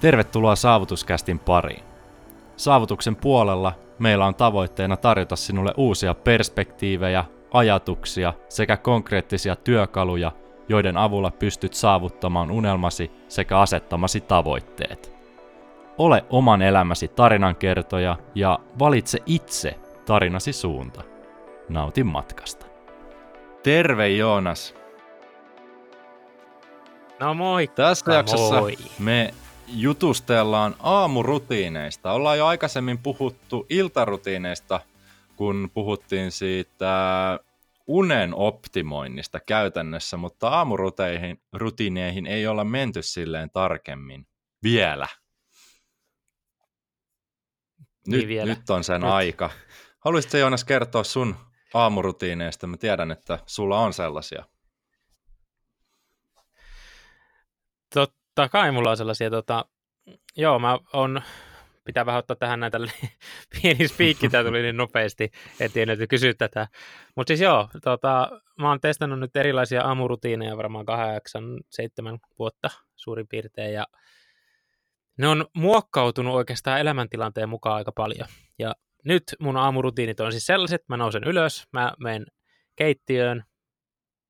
Tervetuloa Saavutuskästin pariin. Saavutuksen puolella meillä on tavoitteena tarjota sinulle uusia perspektiivejä, ajatuksia sekä konkreettisia työkaluja, joiden avulla pystyt saavuttamaan unelmasi sekä asettamasi tavoitteet. Ole oman elämäsi tarinankertoja ja valitse itse tarinasi suunta. Nautin matkasta. Terve Joonas! No moi. Tässä jaksossa moi. me jutustellaan aamurutiineista. Ollaan jo aikaisemmin puhuttu iltarutiineista, kun puhuttiin siitä unen optimoinnista käytännössä, mutta aamurutiineihin ei olla menty silleen tarkemmin vielä. Nyt, Niin vielä. nyt on sen Nyt. aika. Haluaisitko Joonas kertoa sun aamurutiineista? Mä tiedän, että sulla on sellaisia. Totta kai mulla on sellaisia, tota, joo, mä on, pitää vähän ottaa tähän näitä pieni spiikki, tämä tuli niin nopeasti, en tiennyt, että kysyä tätä. Mutta siis joo, tota, mä oon testannut nyt erilaisia aamurutiineja varmaan kahdeksan, seitsemän vuotta suurin piirtein, ja ne on muokkautunut oikeastaan elämäntilanteen mukaan aika paljon. Ja nyt mun aamurutiinit on siis sellaiset, mä nousen ylös, mä menen keittiöön,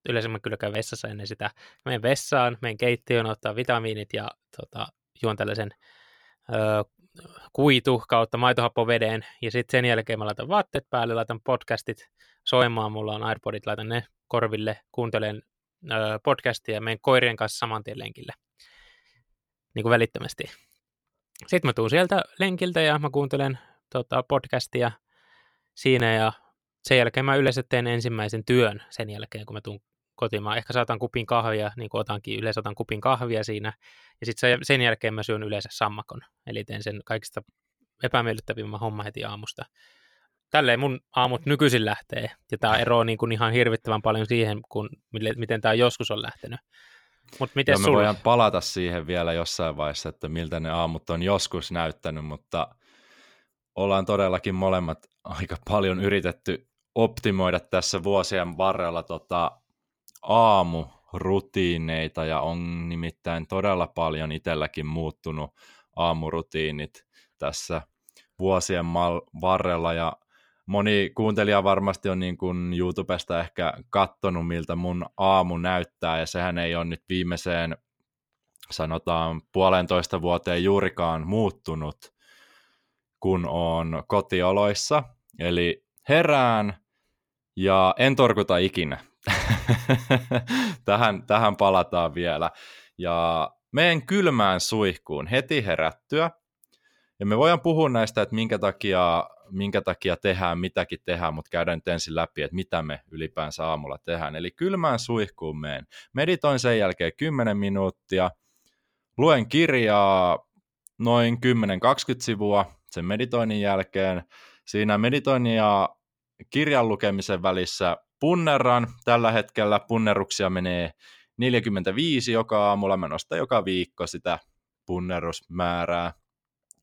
yleensä mä kyllä käyn vessassa ennen sitä, menen vessaan, menen keittiöön, ottaa vitamiinit ja tota, juon tällaisen ö, kuitu kautta maitohappoveden, ja sitten sen jälkeen mä laitan vaatteet päälle, laitan podcastit soimaan, mulla on AirPodit, laitan ne korville, kuuntelen ö, podcastia ja menen koirien kanssa saman tien lenkille, niin kuin välittömästi. Sitten mä tuun sieltä lenkiltä ja mä kuuntelen tota, podcastia siinä ja sen jälkeen mä yleensä teen ensimmäisen työn sen jälkeen, kun mä tuun kotiin. Mä ehkä saatan kupin kahvia, niin kuin otankin yleensä otan kupin kahvia siinä. Ja sitten sen jälkeen mä syön yleensä sammakon. Eli teen sen kaikista epämiellyttävimmän homma heti aamusta. Tälleen mun aamut nykyisin lähtee. Ja tämä ero niin kuin ihan hirvittävän paljon siihen, kun, miten tämä joskus on lähtenyt. Mutta miten Ja me voidaan palata siihen vielä jossain vaiheessa, että miltä ne aamut on joskus näyttänyt, mutta ollaan todellakin molemmat aika paljon yritetty optimoida tässä vuosien varrella tota aamurutiineita ja on nimittäin todella paljon itselläkin muuttunut aamurutiinit tässä vuosien mal- varrella ja moni kuuntelija varmasti on niin kuin YouTubesta ehkä kattonut, miltä mun aamu näyttää, ja sehän ei ole nyt viimeiseen, sanotaan puolentoista vuoteen juurikaan muuttunut, kun on kotioloissa. Eli herään ja en torkuta ikinä. tähän, tähän palataan vielä. Ja meen kylmään suihkuun heti herättyä. Ja me voidaan puhua näistä, että minkä takia, minkä takia tehdään, mitäkin tehdään, mutta käydään nyt ensin läpi, että mitä me ylipäänsä aamulla tehdään. Eli kylmään suihkuun meen. Meditoin sen jälkeen 10 minuuttia. Luen kirjaa noin 10-20 sivua sen meditoinnin jälkeen. Siinä meditoinnin ja kirjan lukemisen välissä punnerran. Tällä hetkellä punnerruksia menee 45 joka aamulla. Mä nostan joka viikko sitä punnerusmäärää.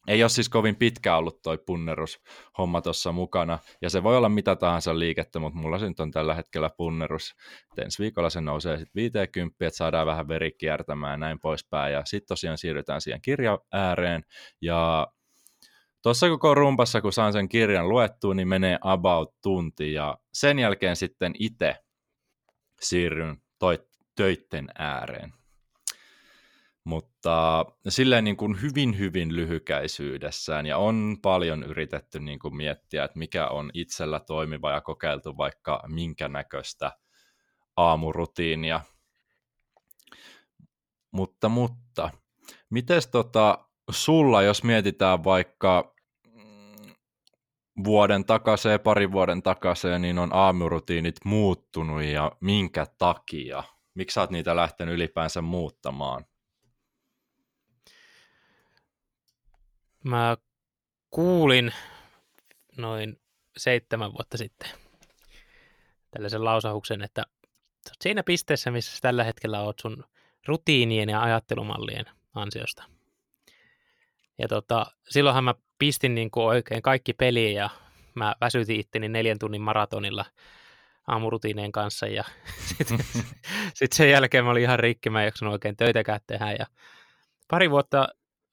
Ei ole siis kovin pitkä ollut toi punnerushomma tuossa mukana, ja se voi olla mitä tahansa liikettä, mutta mulla se nyt on tällä hetkellä punnerus. Et ensi viikolla se nousee sitten 50, että saadaan vähän veri kiertämään ja näin poispäin, ja sitten tosiaan siirrytään siihen kirjan ääreen, ja tuossa koko rumpassa, kun saan sen kirjan luettua, niin menee about tunti, ja sen jälkeen sitten itse siirryn toi, töitten ääreen mutta silleen niin kuin hyvin, hyvin lyhykäisyydessään, ja on paljon yritetty niin kuin miettiä, että mikä on itsellä toimiva ja kokeiltu vaikka minkä näköistä aamurutiinia. Mutta, mutta, mites tota, sulla, jos mietitään vaikka vuoden takaisin, pari vuoden takaisin, niin on aamurutiinit muuttunut ja minkä takia? Miksi sä oot niitä lähtenyt ylipäänsä muuttamaan? Mä kuulin noin seitsemän vuotta sitten tällaisen lausahuksen, että siinä pisteessä, missä sä tällä hetkellä oot sun rutiinien ja ajattelumallien ansiosta. Ja tota, silloinhan mä pistin niin kuin oikein kaikki peliin ja mä väsytin itteni neljän tunnin maratonilla aamurutiineen kanssa ja sitten sit sen jälkeen mä olin ihan rikki, mä en jaksanut oikein töitäkään tehdä ja pari vuotta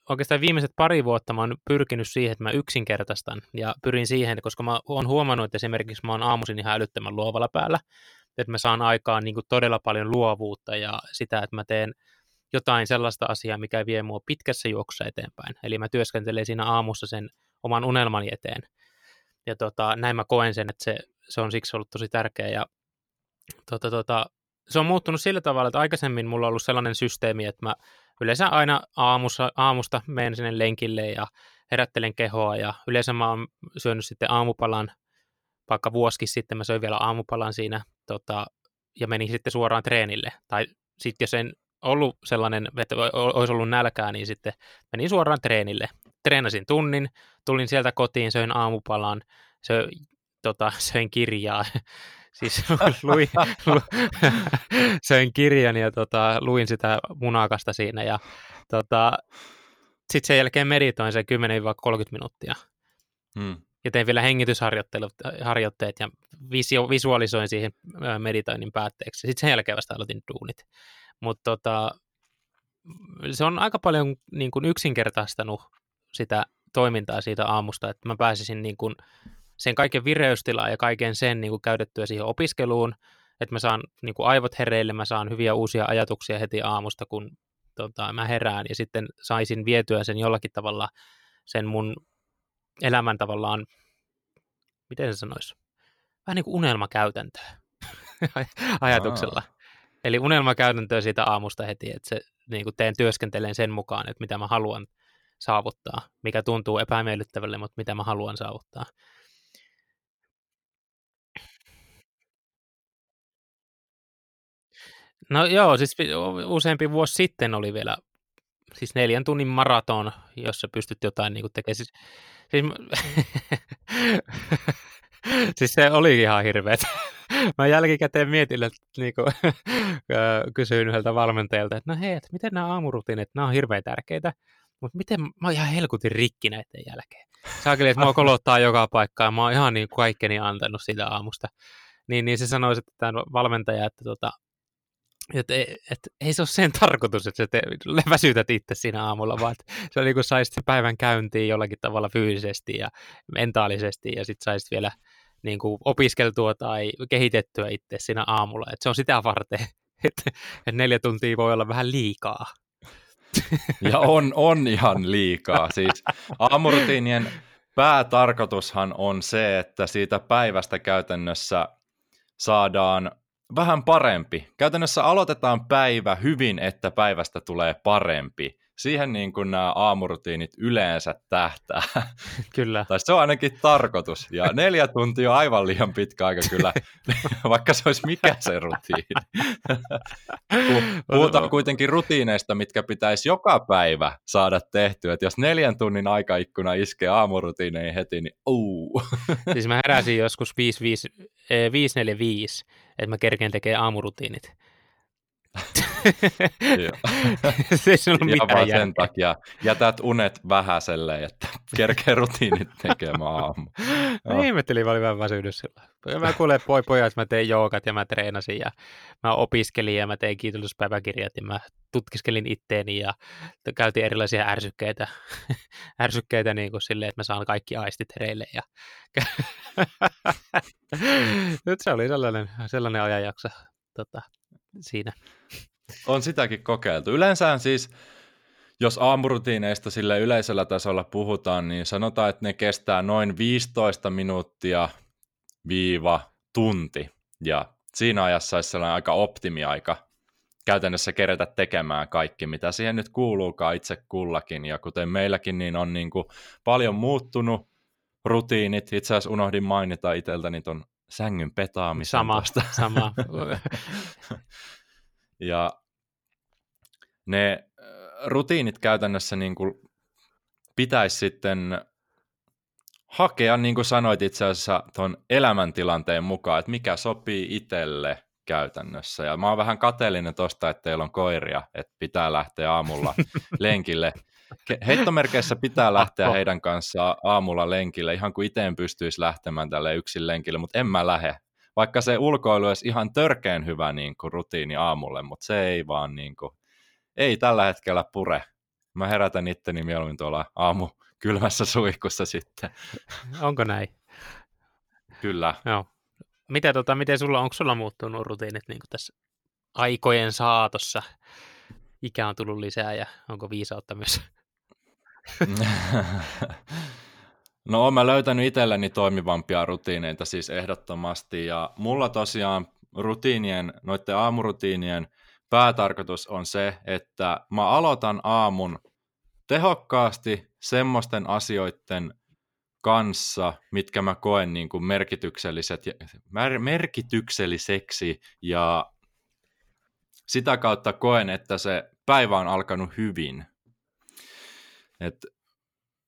oikeastaan viimeiset pari vuotta mä oon pyrkinyt siihen, että mä yksinkertaistan ja pyrin siihen, koska mä oon huomannut, että esimerkiksi mä oon aamuisin ihan älyttömän luovalla päällä, että mä saan aikaan niin kuin todella paljon luovuutta ja sitä, että mä teen jotain sellaista asiaa, mikä vie mua pitkässä juoksussa eteenpäin. Eli mä työskentelen siinä aamussa sen oman unelmani eteen. Ja tota, näin mä koen sen, että se, se on siksi ollut tosi tärkeä. Ja tota, tota, se on muuttunut sillä tavalla, että aikaisemmin mulla on ollut sellainen systeemi, että mä yleensä aina aamussa, aamusta menen sinne lenkille ja herättelen kehoa ja yleensä mä oon syönyt sitten aamupalan, vaikka vuosikin sitten mä söin vielä aamupalan siinä tota, ja menin sitten suoraan treenille. Tai sitten jos en ollut sellainen, että olisi ollut nälkää, niin sitten menin suoraan treenille. Treenasin tunnin, tulin sieltä kotiin, söin aamupalan, söin, tota, söin kirjaa, siis luin, lu, söin kirjan ja tota, luin sitä munakasta siinä ja tota, sitten sen jälkeen meditoin sen 10-30 minuuttia. Hmm. Ja tein vielä hengitysharjoitteet ja visualisoin siihen meditoinnin päätteeksi. Sitten sen jälkeen vasta aloitin duunit. Mutta tota, se on aika paljon niin kuin yksinkertaistanut sitä toimintaa siitä aamusta, että mä pääsisin niin kuin sen kaiken vireystilaan ja kaiken sen niin kuin käytettyä siihen opiskeluun, että mä saan niin kuin aivot hereille, mä saan hyviä uusia ajatuksia heti aamusta, kun tota, mä herään, ja sitten saisin vietyä sen jollakin tavalla, sen mun elämän tavallaan, miten se sanoisi, vähän niin kuin unelmakäytäntöä ajatuksella. Aa. Eli unelmakäytäntöä siitä aamusta heti, että se, niin kuin teen työskenteleen sen mukaan, että mitä mä haluan saavuttaa, mikä tuntuu epämiellyttävälle, mutta mitä mä haluan saavuttaa. No joo, siis useampi vuosi sitten oli vielä siis neljän tunnin maraton, jossa pystyt jotain niin tekemään. Siis, siis, siis se oli ihan hirveet. Mä jälkikäteen mietin, että niin kuin, kysyin yhdeltä valmentajalta, että no hei, että miten nämä aamurutiinit, nämä on hirveän tärkeitä, mutta miten mä oon ihan helkutin rikki näiden jälkeen. Saakeli, että mua kolottaa joka paikkaan, mä oon ihan niin kaikkeni antanut siitä aamusta. Niin, niin se sanoi että tämä valmentaja, että tota, et, et, ei se ole sen tarkoitus, että sä väsytät itse siinä aamulla, vaan se on niin saisit päivän käyntiin jollakin tavalla fyysisesti ja mentaalisesti ja sitten saisit vielä niin kuin opiskeltua tai kehitettyä itse siinä aamulla. Et se on sitä varten, että, että neljä tuntia voi olla vähän liikaa. Ja on, on ihan liikaa. Siis aamurutiinien päätarkoitushan on se, että siitä päivästä käytännössä saadaan vähän parempi. Käytännössä aloitetaan päivä hyvin, että päivästä tulee parempi siihen niin kuin nämä aamurutiinit yleensä tähtää. Kyllä. tai se on ainakin tarkoitus. Ja neljä tuntia on aivan liian pitkä aika kyllä, vaikka se olisi mikä se rutiini. Puhutaan kuitenkin rutiineista, mitkä pitäisi joka päivä saada tehtyä. Että jos neljän tunnin aikaikkuna iskee aamurutiineihin heti, niin uu. siis mä heräsin joskus 545, että mä kerkeen tekee aamurutiinit. se ei ollut mitään vaan sen takia jätät unet vähäselle, että kerkee rutiinit tekemään aamu. No. Ihmettelin, mä olin vähän väsynyt. Mä kuulen poi pojat, mä tein joogat ja mä treenasin ja mä opiskelin ja mä tein kiitollispäiväkirjat ja mä tutkiskelin itteeni ja käytiin erilaisia ärsykkeitä, ärsykkeitä niin kuin silleen, että mä saan kaikki aistit hereille. Ja... Nyt se oli sellainen, sellainen ajanjakso tota, siinä. On sitäkin kokeiltu. Yleensä siis, jos aamurutiineista sille yleisellä tasolla puhutaan, niin sanotaan, että ne kestää noin 15 minuuttia viiva tunti. Ja siinä ajassa olisi sellainen aika optimiaika käytännössä kerätä tekemään kaikki, mitä siihen nyt kuuluukaan itse kullakin. Ja kuten meilläkin, niin on niin kuin paljon muuttunut rutiinit. Itse asiassa unohdin mainita itseltäni tuon sängyn petaamisen. Sama, sama. Ja ne äh, rutiinit käytännössä niin kuin pitäisi sitten hakea, niin kuin sanoit itse asiassa, tuon elämäntilanteen mukaan, että mikä sopii itselle käytännössä. Ja mä oon vähän kateellinen tosta, että teillä on koiria, että pitää lähteä aamulla lenkille. Heittomerkeissä pitää lähteä heidän kanssaan aamulla lenkille, ihan kuin itse pystyisi lähtemään tälle yksin lenkille, mutta en mä lähde vaikka se ulkoilu olisi ihan törkeen hyvä niin kuin rutiini aamulle, mutta se ei vaan niin kuin, ei tällä hetkellä pure. mä herätän itteni mieluummin tuolla aamu kylmässä suihkussa sitten. Onko näin? Kyllä. Joo. Mitä, tota, miten sulla, onko sulla muuttunut rutiinit niin tässä aikojen saatossa? Ikä on tullut lisää ja onko viisautta myös? no mä löytänyt itselleni toimivampia rutiineita siis ehdottomasti ja mulla tosiaan rutiinien, noiden aamurutiinien päätarkoitus on se, että mä aloitan aamun tehokkaasti semmoisten asioiden kanssa, mitkä mä koen niin kuin merkitykselliset, merkitykselliseksi ja sitä kautta koen, että se päivä on alkanut hyvin. Et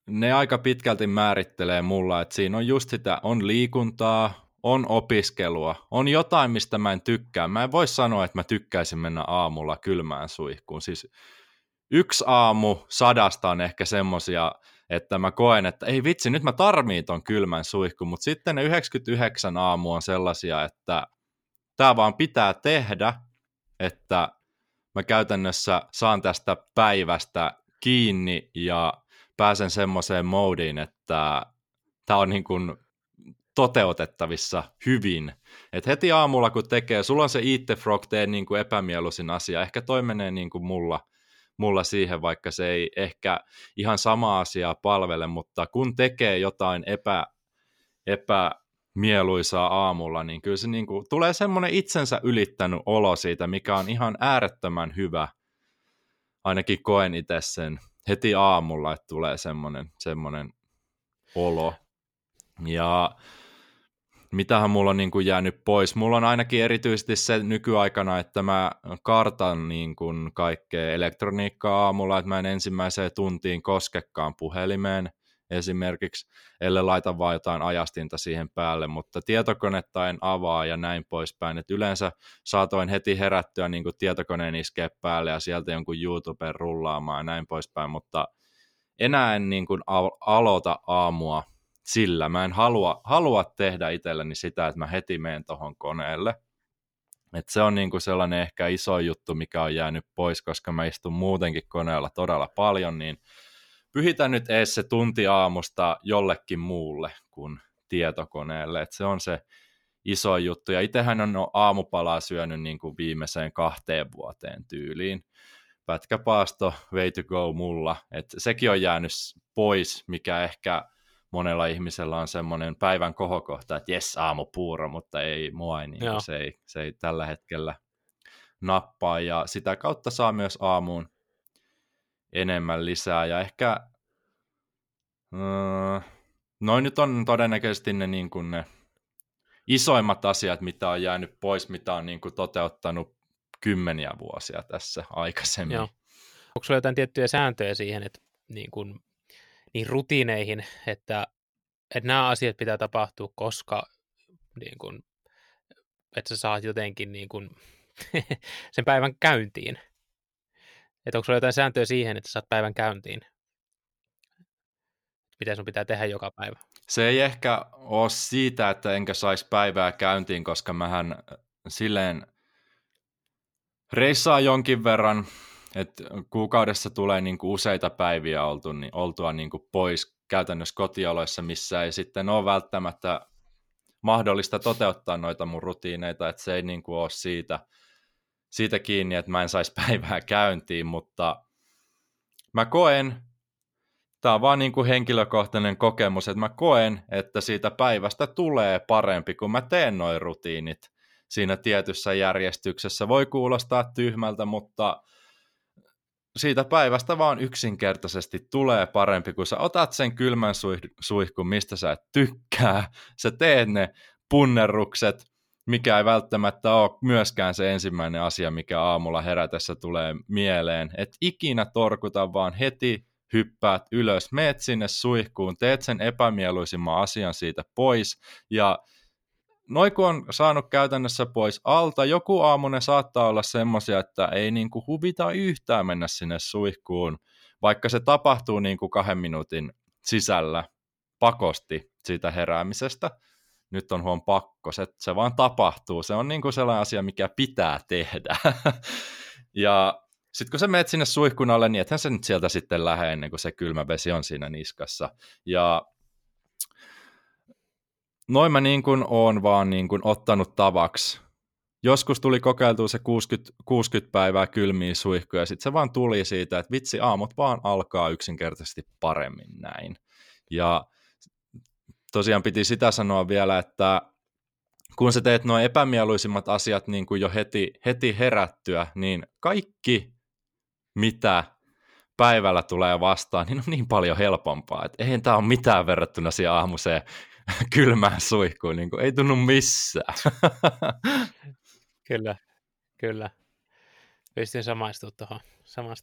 ne aika pitkälti määrittelee mulla, että siinä on just sitä, on liikuntaa, on opiskelua, on jotain, mistä mä en tykkää. Mä en voi sanoa, että mä tykkäisin mennä aamulla kylmään suihkuun. Siis yksi aamu sadasta on ehkä semmosia, että mä koen, että ei vitsi, nyt mä tarmiin ton kylmän suihkun, mutta sitten ne 99 aamu on sellaisia, että tämä vaan pitää tehdä, että mä käytännössä saan tästä päivästä kiinni ja pääsen semmoiseen moodiin, että tämä on niin kuin toteutettavissa hyvin. Et heti aamulla kun tekee, sulla on se Eat Frog, tee niin kuin epämieluisin asia, ehkä toi menee niin kuin mulla, mulla siihen, vaikka se ei ehkä ihan sama asiaa palvele, mutta kun tekee jotain epä, epämieluisaa aamulla, niin kyllä se niin kuin, tulee semmoinen itsensä ylittänyt olo siitä, mikä on ihan äärettömän hyvä. Ainakin koen itse sen heti aamulla, että tulee semmoinen, semmoinen olo. Ja mitähän mulla on niin kuin jäänyt pois. Mulla on ainakin erityisesti se nykyaikana, että mä kartan niin kuin kaikkea elektroniikkaa aamulla, että mä en ensimmäiseen tuntiin koskekaan puhelimeen esimerkiksi, ellei laita vaan jotain ajastinta siihen päälle, mutta tietokonetta en avaa ja näin poispäin. Et yleensä saatoin heti herättyä niin kuin tietokoneen iskeä päälle ja sieltä jonkun YouTuben rullaamaan ja näin poispäin, mutta enää en niin kuin aloita aamua sillä. Mä en halua, halua tehdä itselleni sitä, että mä heti menen tuohon koneelle. Et se on niinku sellainen ehkä iso juttu, mikä on jäänyt pois, koska mä istun muutenkin koneella todella paljon, niin pyhitä nyt ees se tunti aamusta jollekin muulle kuin tietokoneelle. Et se on se iso juttu. Ja itsehän on aamupalaa syönyt niin kuin viimeiseen kahteen vuoteen tyyliin. Pätkäpaasto, way to go mulla. Et sekin on jäänyt pois, mikä ehkä monella ihmisellä on semmoinen päivän kohokohta, että jes, aamupuuro, mutta ei mua ei, niin kuin, se, ei, se ei tällä hetkellä nappaa, ja sitä kautta saa myös aamuun enemmän lisää, ja ehkä uh, noin nyt on todennäköisesti ne, niin kuin ne isoimmat asiat, mitä on jäänyt pois, mitä on niin kuin toteuttanut kymmeniä vuosia tässä aikaisemmin. Joo. Onko sulla jotain tiettyjä sääntöjä siihen, että niin kuin niihin rutiineihin, että, että nämä asiat pitää tapahtua, koska niin kuin, että sä saat jotenkin niin kuin, sen päivän käyntiin. Että onko sulla jotain sääntöjä siihen, että saat päivän käyntiin? Mitä sun pitää tehdä joka päivä? Se ei ehkä ole siitä, että enkä saisi päivää käyntiin, koska mähän silleen reissaa jonkin verran et kuukaudessa tulee niin kuin useita päiviä oltu, niin, oltua niin kuin pois käytännössä kotioloissa, missä ei sitten ole välttämättä mahdollista toteuttaa noita mun rutiineita, että se ei niin kuin ole siitä, siitä kiinni, että mä en saisi päivää käyntiin, mutta mä koen, tämä on vaan niin kuin henkilökohtainen kokemus, että mä koen, että siitä päivästä tulee parempi, kun mä teen noin rutiinit siinä tietyssä järjestyksessä. Voi kuulostaa tyhmältä, mutta siitä päivästä vaan yksinkertaisesti tulee parempi, kun sä otat sen kylmän suih- suihkun, mistä sä et tykkää, sä teet ne punnerrukset, mikä ei välttämättä ole myöskään se ensimmäinen asia, mikä aamulla herätessä tulee mieleen, että ikinä torkuta vaan heti hyppäät ylös, meet sinne suihkuun, teet sen epämieluisimman asian siitä pois ja noin kun on saanut käytännössä pois alta, joku aamu ne saattaa olla semmoisia, että ei niinku huvita yhtään mennä sinne suihkuun, vaikka se tapahtuu niinku kahden minuutin sisällä pakosti siitä heräämisestä. Nyt on huon pakko, se, se vaan tapahtuu. Se on niinku sellainen asia, mikä pitää tehdä. ja sitten kun sä menet sinne suihkun alle, niin ethän se nyt sieltä sitten lähde ennen kuin se kylmä vesi on siinä niskassa. Ja noin mä niin kuin oon vaan niin kuin ottanut tavaksi. Joskus tuli kokeiltua se 60, 60 päivää kylmiä suihkuja, ja sitten se vaan tuli siitä, että vitsi, aamut vaan alkaa yksinkertaisesti paremmin näin. Ja tosiaan piti sitä sanoa vielä, että kun sä teet nuo epämieluisimmat asiat niin kuin jo heti, heti herättyä, niin kaikki, mitä päivällä tulee vastaan, niin on niin paljon helpompaa. Että eihän tämä ole mitään verrattuna siihen aamuseen kylmään suihkuun, niin kuin ei tunnu missään. kyllä, kyllä. Pystyn samaistumaan tuohon.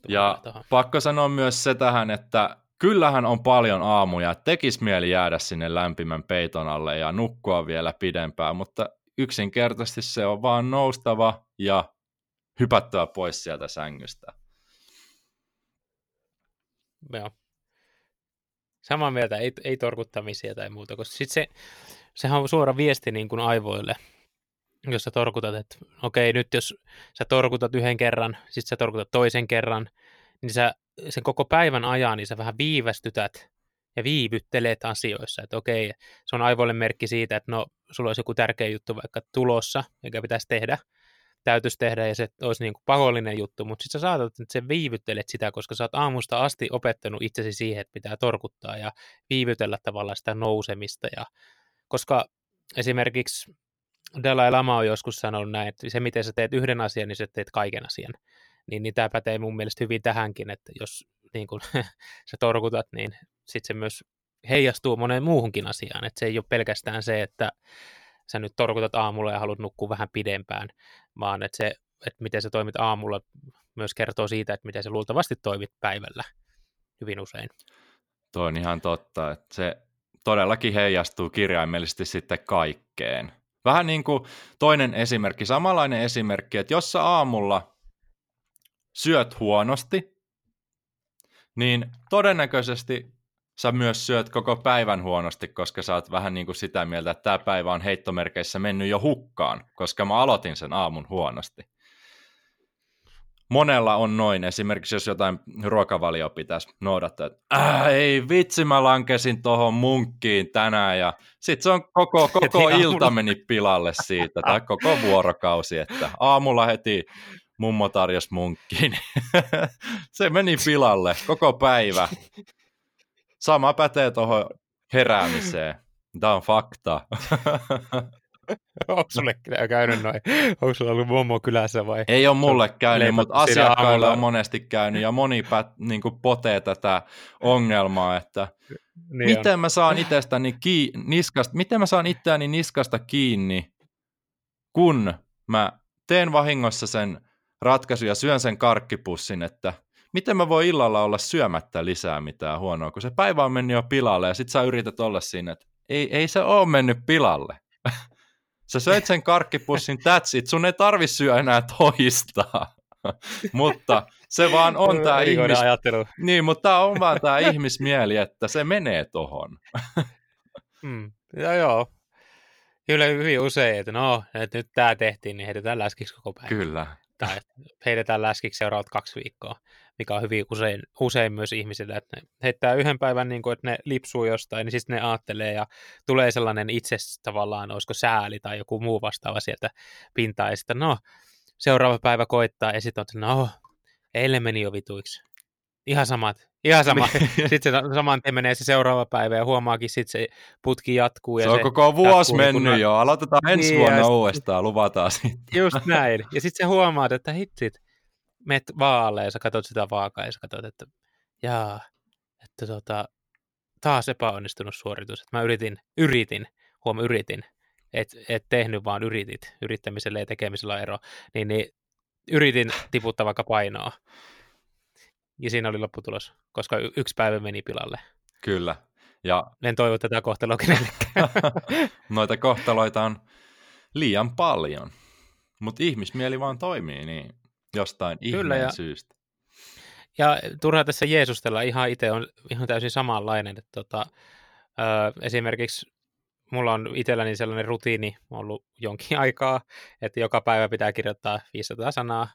Ja tohon. pakko sanoa myös se tähän, että kyllähän on paljon aamuja, tekisi mieli jäädä sinne lämpimän peiton alle ja nukkua vielä pidempään, mutta yksinkertaisesti se on vaan noustava ja hypättävä pois sieltä sängystä. Joo. Samaa mieltä, ei, ei torkuttamisia tai muuta, koska sit se, sehän on suora viesti niin kuin aivoille, jos sä torkutat, että okei, nyt jos sä torkutat yhden kerran, sitten sä torkutat toisen kerran, niin sä sen koko päivän ajan, niin sä vähän viivästytät ja viivyttelet asioissa, että okei, se on aivoille merkki siitä, että no, sulla olisi joku tärkeä juttu vaikka tulossa, mikä pitäisi tehdä, täytyisi tehdä ja se olisi niin kuin pakollinen juttu, mutta sitten sä saatat, että sä viivyttelet sitä, koska sä oot aamusta asti opettanut itsesi siihen, että pitää torkuttaa ja viivytellä tavallaan sitä nousemista. Ja koska esimerkiksi Dalai Lama on joskus sanonut näin, että se miten sä teet yhden asian, niin sä teet kaiken asian niin, niin tämä pätee mun mielestä hyvin tähänkin, että jos niin kun, sä torkutat, niin sitten se myös heijastuu moneen muuhunkin asiaan, että se ei ole pelkästään se, että sä nyt torkutat aamulla ja haluat nukkua vähän pidempään, vaan että se, että miten sä toimit aamulla myös kertoo siitä, että miten sä luultavasti toimit päivällä hyvin usein. Tuo on ihan totta, että se todellakin heijastuu kirjaimellisesti sitten kaikkeen. Vähän niin kuin toinen esimerkki, samanlainen esimerkki, että jos sä aamulla syöt huonosti, niin todennäköisesti sä myös syöt koko päivän huonosti, koska sä oot vähän niin kuin sitä mieltä, että tämä päivä on heittomerkeissä mennyt jo hukkaan, koska mä aloitin sen aamun huonosti. Monella on noin, esimerkiksi jos jotain ruokavalio pitäisi noudattaa, että äh, ei vitsi, mä lankesin tuohon munkkiin tänään, ja sitten se on koko, koko ilta meni pilalle siitä, tai koko vuorokausi, että aamulla heti mummo tarjosi munkkiin. se meni pilalle koko päivä. Sama pätee tuohon heräämiseen. Tämä on fakta. Onko sulle käynyt noin? Onko sulla ollut mummo kylässä vai? Ei ole mulle käynyt, mutta asiakkaille on monesti käynyt ja moni pät, niin potee tätä ongelmaa, että niin miten on. mä saan itsestäni ki- niskasta, miten mä saan itseäni niskasta kiinni, kun mä teen vahingossa sen ratkaisu ja syön sen karkkipussin, että miten mä voin illalla olla syömättä lisää mitään huonoa, kun se päivä on mennyt jo pilalle ja sit sä yrität olla siinä, että ei, ei se ole mennyt pilalle. sä söit sen karkkipussin, that's it, sun ei tarvi syö enää toista. mutta se vaan on tämä ihmis... ajattelu. Niin, mutta tämä on vaan tämä ihmismieli, että se menee tohon. mm. Ja joo, Kyllä hyvin usein, että no, että nyt tämä tehtiin, niin heitetään läskiksi koko päivä. Kyllä tai heitetään läskiksi seuraavat kaksi viikkoa, mikä on hyvin usein, usein myös ihmisille, että ne heittää yhden päivän, niin kuin, että ne lipsuu jostain, niin sitten ne ajattelee ja tulee sellainen itse tavallaan, olisiko sääli tai joku muu vastaava sieltä pintaa, ja sitten no, seuraava päivä koittaa, ja sitten on, no, eilen meni jo vituiksi. Ihan samat, Ihan sama. Niin. sitten se saman tien menee se seuraava päivä ja huomaakin, sitten se putki jatkuu. Ja se on se koko vuosi mennyt kun... jo. Aloitetaan ensi niin, vuonna uudestaan, luvataan sitten. Just näin. Ja sitten se huomaat, että hitsit, meet vaalle ja sä katsot sitä vaakaa ja sä katsot, että jaa, että tota, taas epäonnistunut suoritus. Että mä yritin, yritin, huom yritin, et, et tehnyt vaan yritit, yrittämisellä ja tekemisellä on ero, niin, niin yritin tiputtaa vaikka painoa. Ja siinä oli lopputulos, koska y- yksi päivä meni pilalle. Kyllä. Ja... En toivo tätä kohtaloa kenellekään. Noita kohtaloita on liian paljon. Mutta ihmismieli vaan toimii niin jostain Kyllä, ja... syystä. Ja turha tässä Jeesustella ihan itse on ihan täysin samanlainen. Että tota, ö, esimerkiksi mulla on itselläni sellainen rutiini ollut jonkin aikaa, että joka päivä pitää kirjoittaa 500 sanaa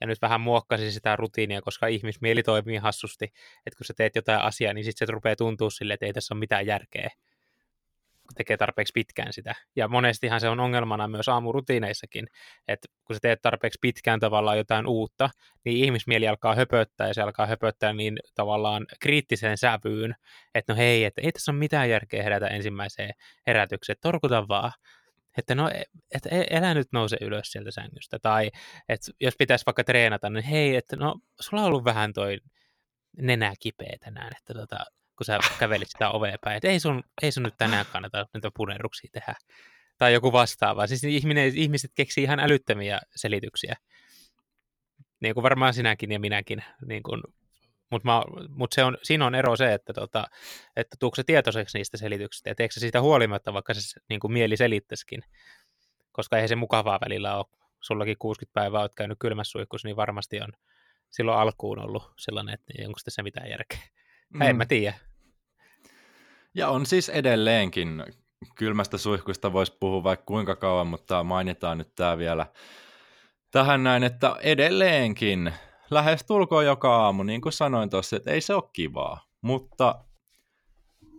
ja nyt vähän muokkasin sitä rutiinia, koska ihmismieli toimii hassusti, että kun sä teet jotain asiaa, niin sitten se rupeaa tuntua silleen, että ei tässä ole mitään järkeä kun tekee tarpeeksi pitkään sitä. Ja monestihan se on ongelmana myös aamurutiineissakin, että kun sä teet tarpeeksi pitkään tavallaan jotain uutta, niin ihmismieli alkaa höpöttää ja se alkaa höpöttää niin tavallaan kriittiseen sävyyn, että no hei, että ei tässä ole mitään järkeä herätä ensimmäiseen herätykseen, torkuta vaan että no, et, elä nyt nouse ylös sieltä sängystä. Tai että jos pitäisi vaikka treenata, niin hei, että no, sulla on ollut vähän toi nenä kipeä tänään, että tota, kun sä kävelit sitä ovea päin, että ei sun, ei sun nyt tänään kannata näitä punerruksia tehdä. Tai joku vastaava. Siis ihminen, ihmiset keksii ihan älyttömiä selityksiä. Niin kuin varmaan sinäkin ja minäkin. Niin kuin, mutta mut se on, siinä on ero se, että, tota, että tuukse tietoiseksi niistä selityksistä ja teekö se siitä huolimatta, vaikka se niin kuin mieli selittäisikin. Koska eihän se mukavaa välillä ole. Sullakin 60 päivää olet käynyt kylmässä suihkussa, niin varmasti on silloin alkuun ollut sellainen, että onko tässä mitään järkeä. Mm. En mä tiedä. Ja on siis edelleenkin, kylmästä suihkusta voisi puhua vaikka kuinka kauan, mutta mainitaan nyt tämä vielä tähän näin, että edelleenkin lähes tulkoon joka aamu, niin kuin sanoin tuossa, että ei se ole kivaa, mutta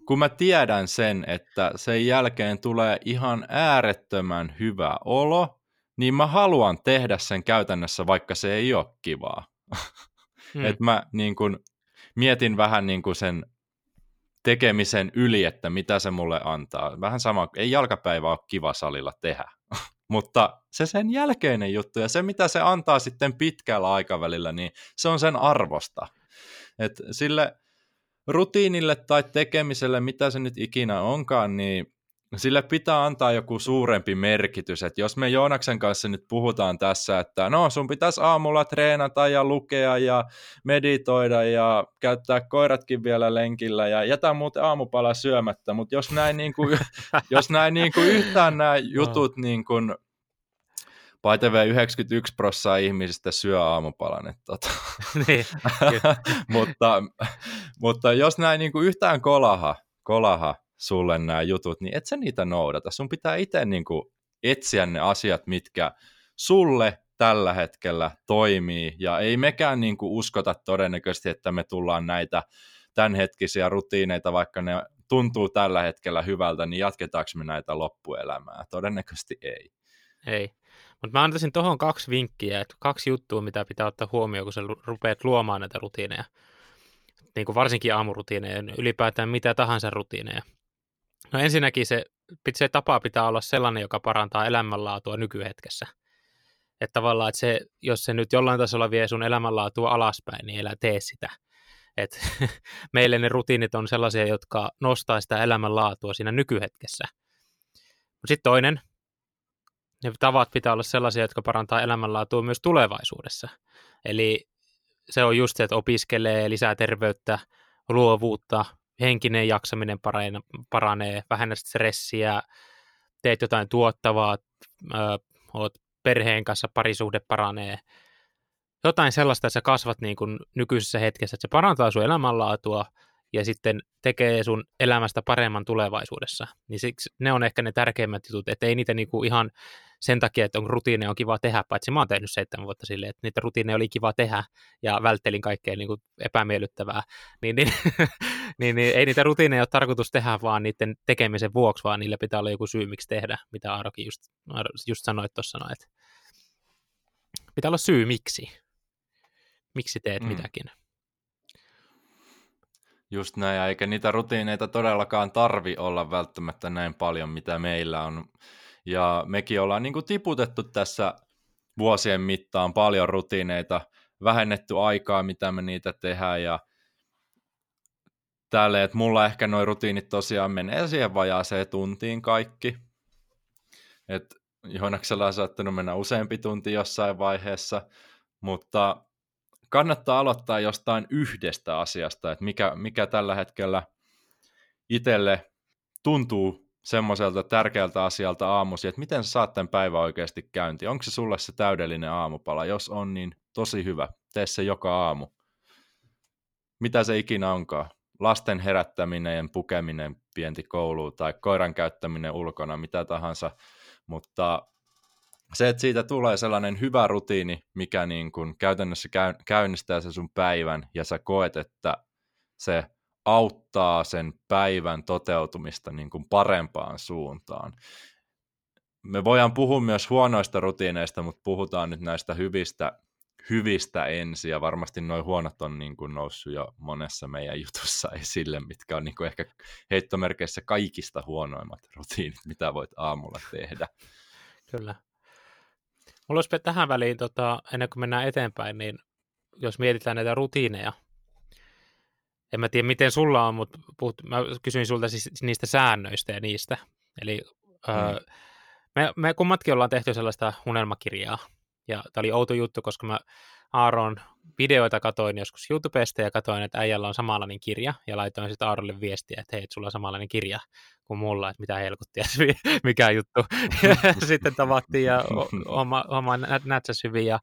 kun mä tiedän sen, että sen jälkeen tulee ihan äärettömän hyvä olo, niin mä haluan tehdä sen käytännössä, vaikka se ei ole kivaa. Hmm. että mä niin kun, mietin vähän niin kuin sen tekemisen yli, että mitä se mulle antaa. Vähän sama, ei jalkapäivä ole kiva salilla tehdä, mutta se sen jälkeinen juttu ja se, mitä se antaa sitten pitkällä aikavälillä, niin se on sen arvosta. Et sille rutiinille tai tekemiselle, mitä se nyt ikinä onkaan, niin sille pitää antaa joku suurempi merkitys, että jos me Joonaksen kanssa nyt puhutaan tässä, että no sun pitäisi aamulla treenata ja lukea ja meditoida ja käyttää koiratkin vielä lenkillä ja jätä muuten aamupala syömättä, mutta jos näin, niin kuin, jos näin niin kuin yhtään nämä jutut niin kuin, PyTV 91 prosenttia ihmisistä syö aamupalan. Että, tota. niin, mutta, mutta jos näin niin kuin yhtään kolaha, kolaha sulle nämä jutut, niin et sä niitä noudata. Sun pitää itse niin kuin etsiä ne asiat, mitkä sulle tällä hetkellä toimii, ja ei mekään niin kuin uskota todennäköisesti, että me tullaan näitä tämänhetkisiä rutiineita, vaikka ne tuntuu tällä hetkellä hyvältä, niin jatketaanko me näitä loppuelämää? Todennäköisesti ei. Ei. Mutta mä antaisin tuohon kaksi vinkkiä, että kaksi juttua, mitä pitää ottaa huomioon, kun sä rupeat luomaan näitä rutiineja. Niin kuin varsinkin aamurutiineja, ylipäätään mitä tahansa rutiineja. No ensinnäkin se, se tapa pitää olla sellainen, joka parantaa elämänlaatua nykyhetkessä. Että tavallaan, että se, jos se nyt jollain tasolla vie sun elämänlaatua alaspäin, niin elä tee sitä. Et meille ne rutiinit on sellaisia, jotka nostaa sitä elämänlaatua siinä nykyhetkessä. Sitten toinen, ne tavat pitää olla sellaisia, jotka parantaa elämänlaatua myös tulevaisuudessa. Eli se on just se, että opiskelee, lisää terveyttä, luovuutta, henkinen jaksaminen paranee, vähennät stressiä, teet jotain tuottavaa, ö, oot perheen kanssa, parisuhde paranee. Jotain sellaista, että sä kasvat niin kuin nykyisessä hetkessä, että se parantaa sun elämänlaatua ja sitten tekee sun elämästä paremman tulevaisuudessa. Niin siksi ne on ehkä ne tärkeimmät jutut, että ei niitä niinku ihan sen takia, että on rutiineja on kiva tehdä, paitsi mä oon tehnyt seitsemän vuotta silleen, että niitä rutiineja oli kiva tehdä ja välttelin kaikkea niin kuin epämiellyttävää, niin, niin, niin, niin, ei niitä rutiineja ole tarkoitus tehdä vaan niiden tekemisen vuoksi, vaan niille pitää olla joku syy, miksi tehdä, mitä Aarokin just, just sanoit tuossa, että pitää olla syy, miksi. Miksi teet mm. mitäkin. Just näin, eikä niitä rutiineita todellakaan tarvi olla välttämättä näin paljon, mitä meillä on ja mekin ollaan niin kuin tiputettu tässä vuosien mittaan paljon rutiineita, vähennetty aikaa, mitä me niitä tehdään ja tälle, että mulla ehkä noin rutiinit tosiaan menee siihen vajaaseen tuntiin kaikki. Et Jonaksella on saattanut mennä useampi tunti jossain vaiheessa, mutta kannattaa aloittaa jostain yhdestä asiasta, että mikä, mikä tällä hetkellä itselle tuntuu semmoiselta tärkeältä asialta aamusi, että miten sä saat tämän päivän oikeasti käynti. Onko se sulle se täydellinen aamupala? Jos on, niin tosi hyvä. Tee se joka aamu. Mitä se ikinä onkaan. Lasten herättäminen, pukeminen pienti kouluun tai koiran käyttäminen ulkona, mitä tahansa. Mutta se, että siitä tulee sellainen hyvä rutiini, mikä niin kuin käytännössä käynnistää se sun päivän ja sä koet, että se auttaa sen päivän toteutumista niin kuin parempaan suuntaan. Me voidaan puhua myös huonoista rutiineista, mutta puhutaan nyt näistä hyvistä, hyvistä ensin, ja varmasti noin huonot on niin kuin noussut jo monessa meidän jutussa esille, mitkä on niin kuin ehkä heittomerkeissä kaikista huonoimmat rutiinit, mitä voit aamulla tehdä. Kyllä. Mulla olisi tähän väliin, tota, ennen kuin mennään eteenpäin, niin jos mietitään näitä rutiineja, en mä tiedä miten sulla on, mutta puhut, mä kysyin sulta siis niistä säännöistä ja niistä. Eli mm. öö, me, me kummatkin ollaan tehty sellaista unelmakirjaa, ja tämä oli outo juttu, koska mä Aaron videoita katoin joskus YouTubesta ja katoin, että äijällä on samanlainen kirja ja laitoin sitten Aarolle viestiä, että hei, että sulla on samanlainen kirja kuin mulla, että mitä helkuttia, mikä juttu. sitten tavattiin ja homma, homma nätsäs hyvin ja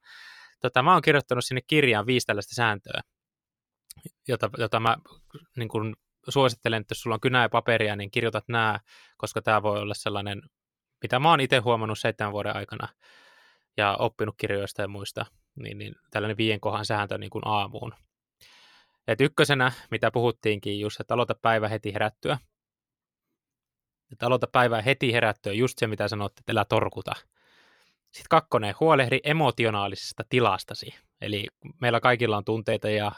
tota, mä oon kirjoittanut sinne kirjaan viisi tällaista sääntöä, jota, jota mä niin kun suosittelen, että jos sulla on kynä ja paperia, niin kirjoitat nämä, koska tämä voi olla sellainen, mitä mä oon itse huomannut seitsemän vuoden aikana ja oppinut kirjoista ja muista, niin, niin tällainen viien kohan sääntö niin kuin aamuun. Et ykkösenä, mitä puhuttiinkin just, että aloita päivä heti herättyä. Että aloita päivää heti herättyä, just se mitä sanoit, että älä torkuta. Sitten kakkonen, huolehdi emotionaalisesta tilastasi. Eli meillä kaikilla on tunteita ja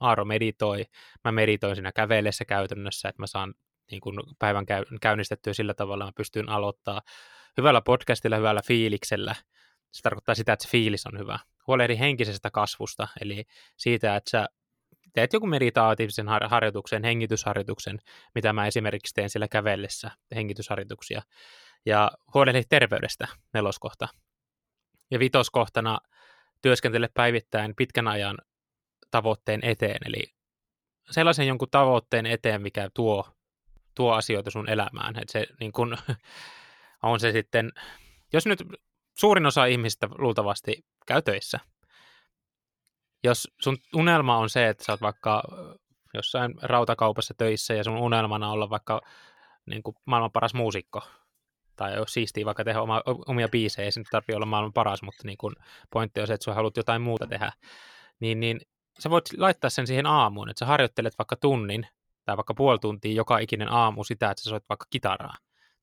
Aaro meditoi, mä meditoin siinä kävellessä käytännössä, että mä saan niin kuin päivän käy, käynnistettyä sillä tavalla, että mä pystyn aloittaa hyvällä podcastilla, hyvällä fiiliksellä. Se tarkoittaa sitä, että se fiilis on hyvä. Huolehdi henkisestä kasvusta, eli siitä, että sä teet joku meditaatiivisen har- harjoituksen, hengitysharjoituksen, mitä mä esimerkiksi teen siellä kävellessä, hengitysharjoituksia. Ja huolehdi terveydestä, neloskohta. Ja vitoskohtana työskentele päivittäin pitkän ajan tavoitteen eteen, eli sellaisen jonkun tavoitteen eteen, mikä tuo, tuo asioita sun elämään. Että se niin kun, on se sitten, jos nyt suurin osa ihmistä luultavasti käy töissä, jos sun unelma on se, että sä oot vaikka jossain rautakaupassa töissä ja sun unelmana olla vaikka niin kuin maailman paras muusikko, tai jos siistiä vaikka tehdä oma, omia biisejä, ei se tarvitse olla maailman paras, mutta niin kuin pointti on se, että sä haluat jotain muuta tehdä, niin, niin sä voit laittaa sen siihen aamuun, että sä harjoittelet vaikka tunnin tai vaikka puoli tuntia joka ikinen aamu sitä, että sä soit vaikka kitaraa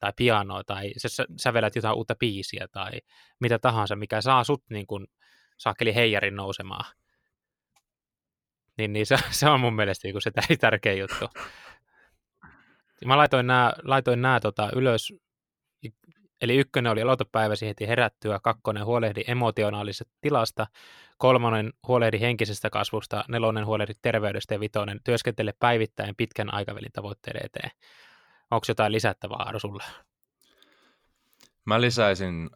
tai pianoa tai sä sävelät jotain uutta biisiä tai mitä tahansa, mikä saa sut niin kuin saakeli heijarin nousemaan. Niin, niin se, se on mun mielestä niin kuin se tärkeä juttu. Mä laitoin nämä, laitoin nämä tota, ylös Eli ykkönen oli aloitepäiväsi heti herättyä, kakkonen huolehdi emotionaalisesta tilasta, kolmonen huolehdi henkisestä kasvusta, nelonen huolehdi terveydestä ja vitonen työskentele päivittäin pitkän aikavälin tavoitteiden eteen. Onko jotain lisättävää, Aaro, sulle? Mä lisäisin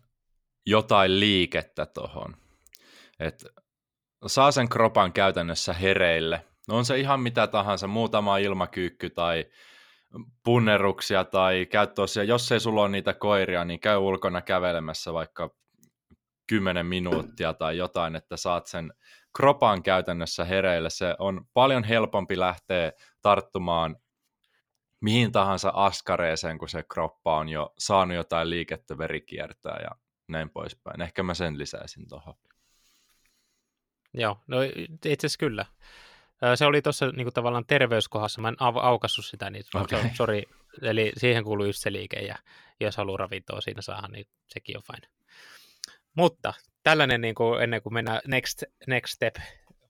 jotain liikettä tuohon. Että saa sen kropan käytännössä hereille. On se ihan mitä tahansa, muutama ilmakyykky tai punneruksia tai käy tosiaan, jos ei sulla ole niitä koiria, niin käy ulkona kävelemässä vaikka 10 minuuttia tai jotain, että saat sen kropan käytännössä hereille. Se on paljon helpompi lähteä tarttumaan mihin tahansa askareeseen, kun se kroppa on jo saanut jotain liikettä, verikiertää ja näin poispäin. Ehkä mä sen lisäisin tuohon. Joo, no itse asiassa kyllä. Se oli tuossa niinku tavallaan terveyskohdassa, mä en au- aukassut sitä, niin okay. sorry. Eli siihen kuuluu just se liike, ja jos haluaa ravintoa siinä saada, niin sekin on fine. Mutta tällainen niin kuin, ennen kuin mennään next, next step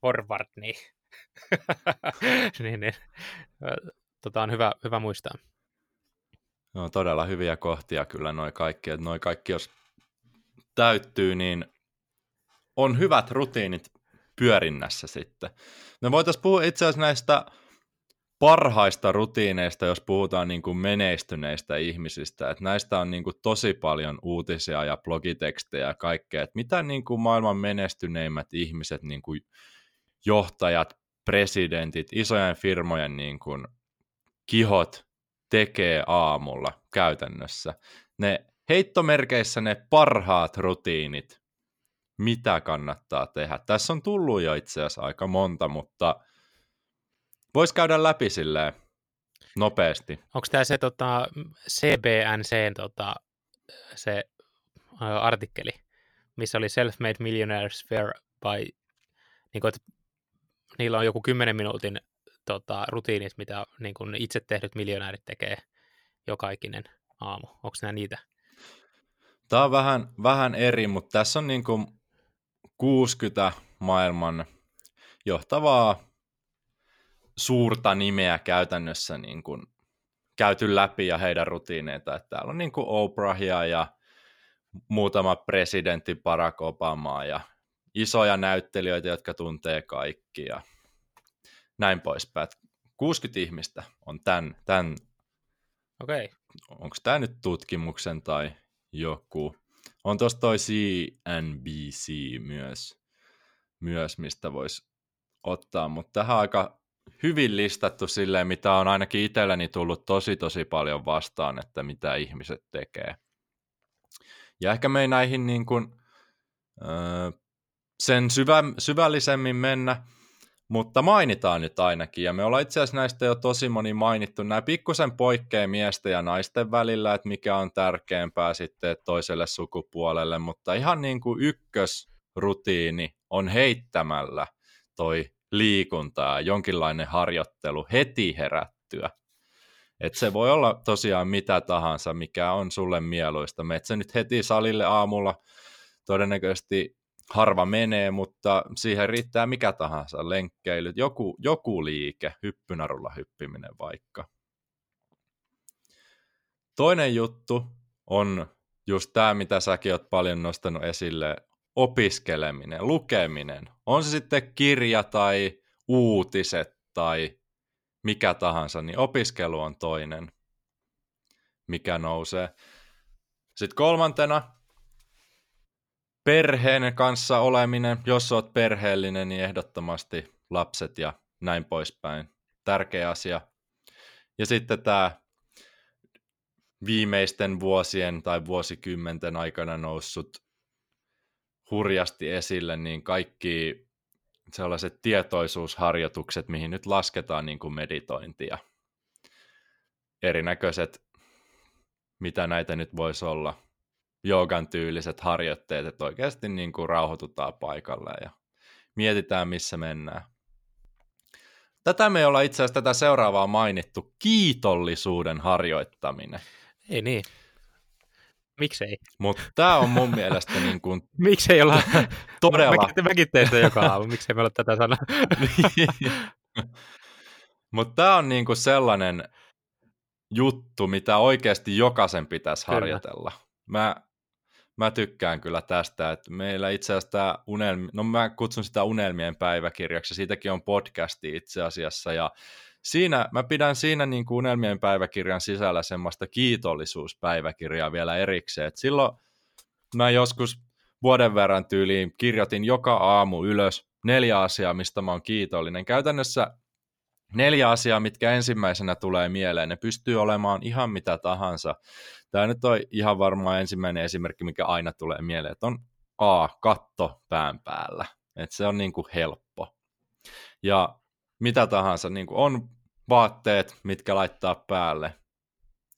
forward, niin, niin, niin tota on hyvä, hyvä muistaa. No, todella hyviä kohtia kyllä noin kaikki, että noin kaikki jos täyttyy, niin on hyvät rutiinit pyörinnässä sitten. Me voitaisiin puhua itse asiassa näistä parhaista rutiineista, jos puhutaan niin kuin menestyneistä ihmisistä. että näistä on niin kuin tosi paljon uutisia ja blogitekstejä ja kaikkea. että mitä niin kuin maailman menestyneimmät ihmiset, niin kuin johtajat, presidentit, isojen firmojen niin kuin kihot tekee aamulla käytännössä. Ne heittomerkeissä ne parhaat rutiinit, mitä kannattaa tehdä. Tässä on tullut jo itse asiassa aika monta, mutta voisi käydä läpi silleen nopeasti. Onko tämä se tota, CBNC, tota, se artikkeli, missä oli Self-Made Millionaires Fair by, niin kuin, että niillä on joku 10 minuutin tota, rutiinit, mitä niin kuin itse tehdyt miljonäärit tekee joka ikinen aamu. Onko nämä niitä? Tämä on vähän, vähän eri, mutta tässä on niin kuin 60 maailman johtavaa suurta nimeä käytännössä niin kuin käyty läpi ja heidän rutiineita. Että täällä on niin kuin Oprahia ja muutama presidentti Barack Obamaa ja isoja näyttelijöitä, jotka tuntee kaikki ja näin poispäin. 60 ihmistä on tämän, tämän. Okay. onko tämä nyt tutkimuksen tai joku. On tuossa toi CNBC myös, myös mistä voisi ottaa, mutta tähän on aika hyvin listattu silleen, mitä on ainakin itselläni tullut tosi tosi paljon vastaan, että mitä ihmiset tekee. Ja ehkä me ei näihin niin kuin, öö, sen syvä, syvällisemmin mennä, mutta mainitaan nyt ainakin, ja me ollaan itse asiassa näistä jo tosi moni mainittu. Nämä pikkusen poikkeaa miesten ja naisten välillä, että mikä on tärkeämpää sitten toiselle sukupuolelle, mutta ihan niin kuin ykkösrutiini on heittämällä toi liikunta ja jonkinlainen harjoittelu heti herättyä. Et se voi olla tosiaan mitä tahansa, mikä on sulle mieluista. Metsä nyt heti salille aamulla, todennäköisesti harva menee, mutta siihen riittää mikä tahansa, lenkkeilyt, joku, joku liike, hyppynarulla hyppiminen vaikka. Toinen juttu on just tämä, mitä säkin oot paljon nostanut esille, opiskeleminen, lukeminen. On se sitten kirja tai uutiset tai mikä tahansa, niin opiskelu on toinen, mikä nousee. Sitten kolmantena perheen kanssa oleminen, jos olet perheellinen, niin ehdottomasti lapset ja näin poispäin. Tärkeä asia. Ja sitten tämä viimeisten vuosien tai vuosikymmenten aikana noussut hurjasti esille, niin kaikki sellaiset tietoisuusharjoitukset, mihin nyt lasketaan niin kuin meditointia. Erinäköiset, mitä näitä nyt voisi olla, joogan tyyliset harjoitteet, että oikeasti niin kuin rauhoitutaan paikalle ja mietitään, missä mennään. Tätä me ei olla itse asiassa tätä seuraavaa mainittu, kiitollisuuden harjoittaminen. Ei niin. Miksei? Mutta tämä on mun mielestä niin kuin... Miksei olla... Todella. Mäkin, mäkin teen sitä joka aamu, miksei me olla tätä sanaa. Mutta tämä on niin kuin sellainen juttu, mitä oikeasti jokaisen pitäisi Kyllä. harjoitella. Mä mä tykkään kyllä tästä, että meillä itse asiassa tämä unelmi, no mä kutsun sitä unelmien päiväkirjaksi, siitäkin on podcasti itse asiassa, ja siinä, mä pidän siinä niin kuin unelmien päiväkirjan sisällä semmoista kiitollisuuspäiväkirjaa vielä erikseen, että silloin mä joskus vuoden verran tyyliin kirjoitin joka aamu ylös neljä asiaa, mistä mä oon kiitollinen. Käytännössä neljä asiaa, mitkä ensimmäisenä tulee mieleen. Ne pystyy olemaan ihan mitä tahansa. Tämä nyt on ihan varmaan ensimmäinen esimerkki, mikä aina tulee mieleen, että on A, katto pään päällä. Että se on niin kuin helppo. Ja mitä tahansa, niin kuin on vaatteet, mitkä laittaa päälle.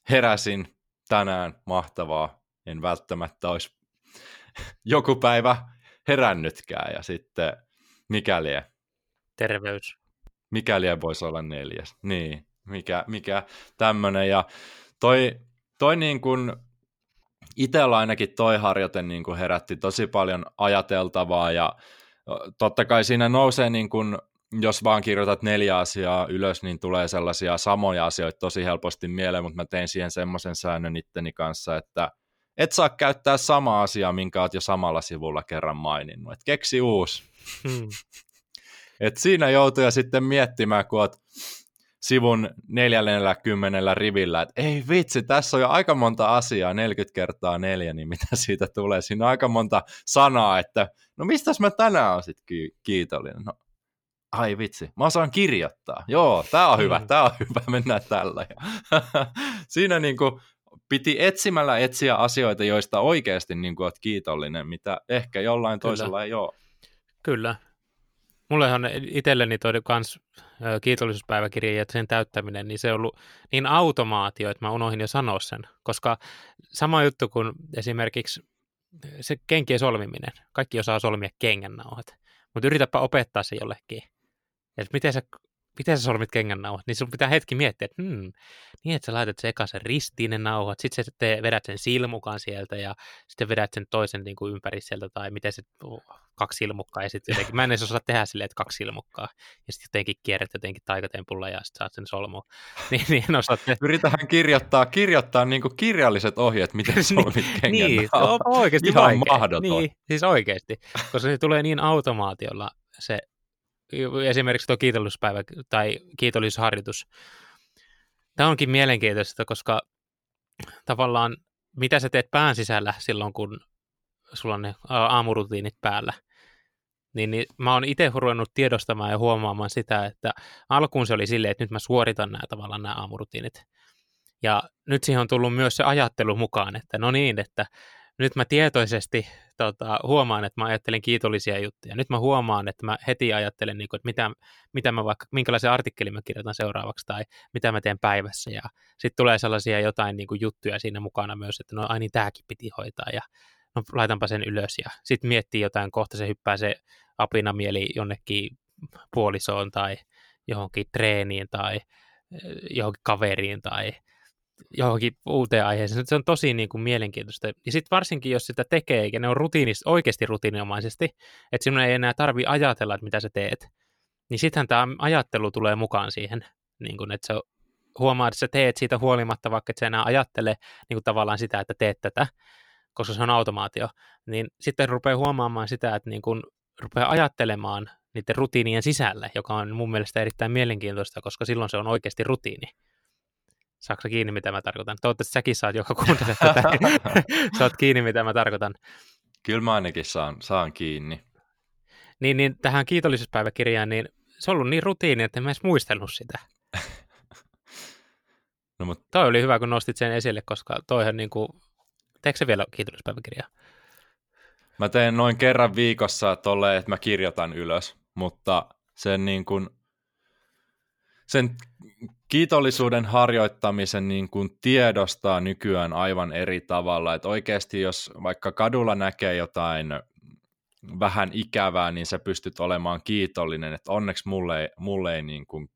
Heräsin tänään, mahtavaa. En välttämättä olisi joku päivä herännytkään. Ja sitten mikäli Terveys. Mikäli voisi olla neljäs. Niin, mikä, mikä tämmöinen. Ja toi toi niin kuin, itsellä ainakin toi harjoite niin kuin herätti tosi paljon ajateltavaa ja totta kai siinä nousee niin kuin, jos vaan kirjoitat neljä asiaa ylös, niin tulee sellaisia samoja asioita tosi helposti mieleen, mutta mä tein siihen semmoisen säännön itteni kanssa, että et saa käyttää sama asia, minkä oot jo samalla sivulla kerran maininnut. Et keksi uusi. Hmm. Et siinä joutuu sitten miettimään, kun oot sivun 40 rivillä, että ei vitsi, tässä on jo aika monta asiaa, 40 kertaa neljä, niin mitä siitä tulee? Siinä on aika monta sanaa, että no mistäs mä tänään on sitten kiitollinen? No, ai vitsi, mä osaan kirjoittaa. Joo, tää on hyvä, mm. tää on hyvä, mennään tällä. Siinä niin kuin piti etsimällä etsiä asioita, joista oikeasti niin kuin olet kiitollinen, mitä ehkä jollain Kyllä. toisella ei ole. Kyllä, Mullehan itselleni toi kans kiitollisuuspäiväkirja ja sen täyttäminen, niin se on ollut niin automaatio, että mä unohdin jo sanoa sen. Koska sama juttu kuin esimerkiksi se kenkien solmiminen. Kaikki osaa solmia kengännauhat. Mutta yritäpä opettaa se jollekin. Että miten sä miten sä solmit kengän nauhat, niin sun pitää hetki miettiä, että hmm, niin, että sä laitat se eka sen ristiin ne nauhat, sitten sä te vedät sen silmukan sieltä ja sitten vedät sen toisen niin kuin ympäri sieltä, tai miten se oh, kaksi silmukkaa, ja sitten jotenkin, mä en edes osaa tehdä silleen, että kaksi silmukkaa, ja sitten jotenkin kierrät jotenkin taikatempulla ja sitten saat sen solmu. niin, niin te... Yritähän kirjoittaa, kirjoittaa niin kuin kirjalliset ohjeet, miten niin, solmit kengän Niin, on oikeasti Ihan vaikea. mahdoton. Niin, siis oikeasti, koska se tulee niin automaatiolla se esimerkiksi tuo kiitollisuuspäivä tai kiitollisuusharjoitus. Tämä onkin mielenkiintoista, koska tavallaan mitä sä teet pään sisällä silloin, kun sulla on ne aamurutiinit päällä, niin, niin mä oon itse ruvennut tiedostamaan ja huomaamaan sitä, että alkuun se oli silleen, että nyt mä suoritan nämä tavallaan nämä aamurutiinit. Ja nyt siihen on tullut myös se ajattelu mukaan, että no niin, että nyt mä tietoisesti tota, huomaan, että mä ajattelen kiitollisia juttuja. Nyt mä huomaan, että mä heti ajattelen, niin kuin, että mitä, mitä mä vaikka, minkälaisen artikkelin mä kirjoitan seuraavaksi tai mitä mä teen päivässä. Ja sitten tulee sellaisia jotain niin kuin, juttuja siinä mukana myös, että no ai niin tämäkin piti hoitaa ja no laitanpa sen ylös. Ja sitten miettii jotain, kohta se hyppää se apinamieli jonnekin puolisoon tai johonkin treeniin tai eh, johonkin kaveriin tai johonkin uuteen aiheeseen. Se on tosi niin kuin, mielenkiintoista. Ja sitten varsinkin, jos sitä tekee, eikä ne on rutiinis, oikeasti rutiininomaisesti, että sinun ei enää tarvi ajatella, että mitä sä teet, niin sittenhän tämä ajattelu tulee mukaan siihen, niin kuin, että se huomaa, että sä teet siitä huolimatta, vaikka et sä enää ajattele niin kuin tavallaan sitä, että teet tätä, koska se on automaatio, niin sitten rupeaa huomaamaan sitä, että niin kuin rupeaa ajattelemaan niiden rutiinien sisälle, joka on mun mielestä erittäin mielenkiintoista, koska silloin se on oikeasti rutiini. Saatko kiinni, mitä mä tarkoitan? Toivottavasti säkin saat, joka kuuntelee tätä. saat kiinni, mitä mä tarkoitan. Kyllä mä ainakin saan, saan kiinni. Niin, niin tähän kiitollisuuspäiväkirjaan, niin se on ollut niin rutiini, että en mä edes muistellut sitä. no, mutta... Toi oli hyvä, kun nostit sen esille, koska toihan niin kuin... Teekö se vielä kiitollisuuspäiväkirjaa? Mä teen noin kerran viikossa tolleen, että mä kirjoitan ylös, mutta sen niin kuin sen kiitollisuuden harjoittamisen niin kuin tiedostaa nykyään aivan eri tavalla. Että oikeasti jos vaikka kadulla näkee jotain vähän ikävää, niin sä pystyt olemaan kiitollinen, että onneksi mulle ei, mulle ei niin kuin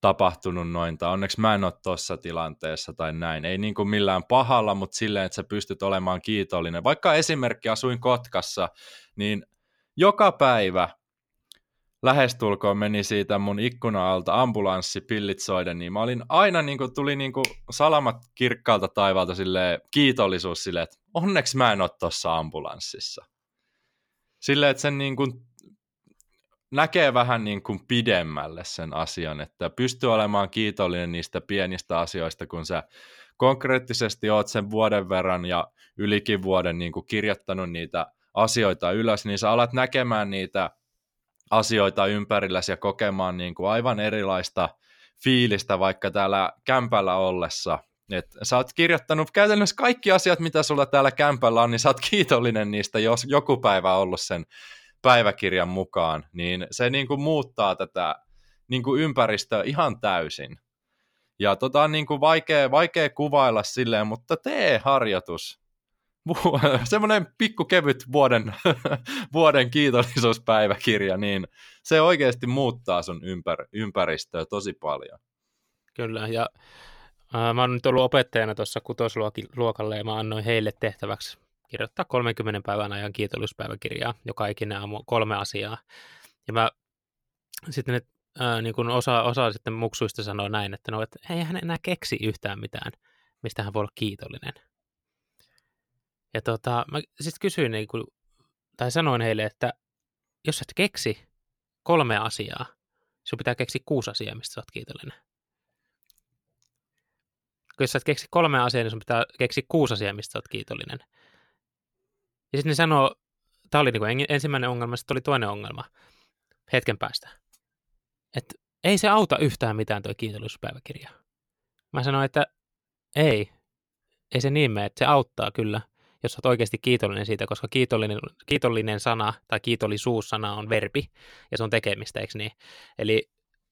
tapahtunut noin, tai onneksi mä en ole tuossa tilanteessa tai näin. Ei niin kuin millään pahalla, mutta silleen, että sä pystyt olemaan kiitollinen. Vaikka esimerkki asuin Kotkassa, niin joka päivä lähestulkoon meni siitä mun ikkuna-alta ambulanssi pillit soiden, niin mä olin aina, niin kuin, tuli niin kuin salamat kirkkaalta taivaalta sille kiitollisuus sille, että onneksi mä en ole tuossa ambulanssissa. Silleen, että sen niin kuin, näkee vähän niin kuin pidemmälle sen asian, että pystyy olemaan kiitollinen niistä pienistä asioista, kun sä konkreettisesti oot sen vuoden verran ja ylikin vuoden niin kuin kirjoittanut niitä asioita ylös, niin sä alat näkemään niitä asioita ympärilläsi ja kokemaan niin kuin aivan erilaista fiilistä vaikka täällä kämpällä ollessa. Et sä oot kirjoittanut käytännössä kaikki asiat, mitä sulla täällä kämpällä on, niin sä oot kiitollinen niistä, jos joku päivä on ollut sen päiväkirjan mukaan, niin se niin kuin muuttaa tätä niin kuin ympäristöä ihan täysin. Ja tota on niin kuin vaikea, vaikea kuvailla silleen, mutta tee harjoitus semmoinen pikku kevyt vuoden, vuoden kiitollisuuspäiväkirja, niin se oikeasti muuttaa sun ympär, ympäristöä tosi paljon. Kyllä, ja äh, mä oon nyt ollut opettajana tuossa kutosluokalle, ja mä annoin heille tehtäväksi kirjoittaa 30 päivän ajan kiitollisuuspäiväkirjaa, joka ikinen aamu kolme asiaa. Ja mä sitten ne, äh, niin kun osa, osa sitten muksuista sanoo näin, että no, että ei hän enää keksi yhtään mitään, mistä hän voi olla kiitollinen. Ja tota, mä sitten kysyin, niin kuin, tai sanoin heille, että jos et keksi kolme asiaa, sinun pitää keksiä kuusi asiaa, mistä sä oot kiitollinen. Jos sä et keksi kolme asiaa, niin sun pitää keksiä kuusi asiaa, mistä sä oot kiitollinen. Ja sitten ne sanoo, tämä oli niin ensimmäinen ongelma, sitten oli toinen ongelma hetken päästä. Että ei se auta yhtään mitään tuo kiitollisuuspäiväkirja. Mä sanoin, että ei, ei se niin mene, että se auttaa kyllä – jos olet oikeasti kiitollinen siitä, koska kiitollinen, kiitollinen sana tai kiitollisuussana on verbi ja se on tekemistä, eikö niin? Eli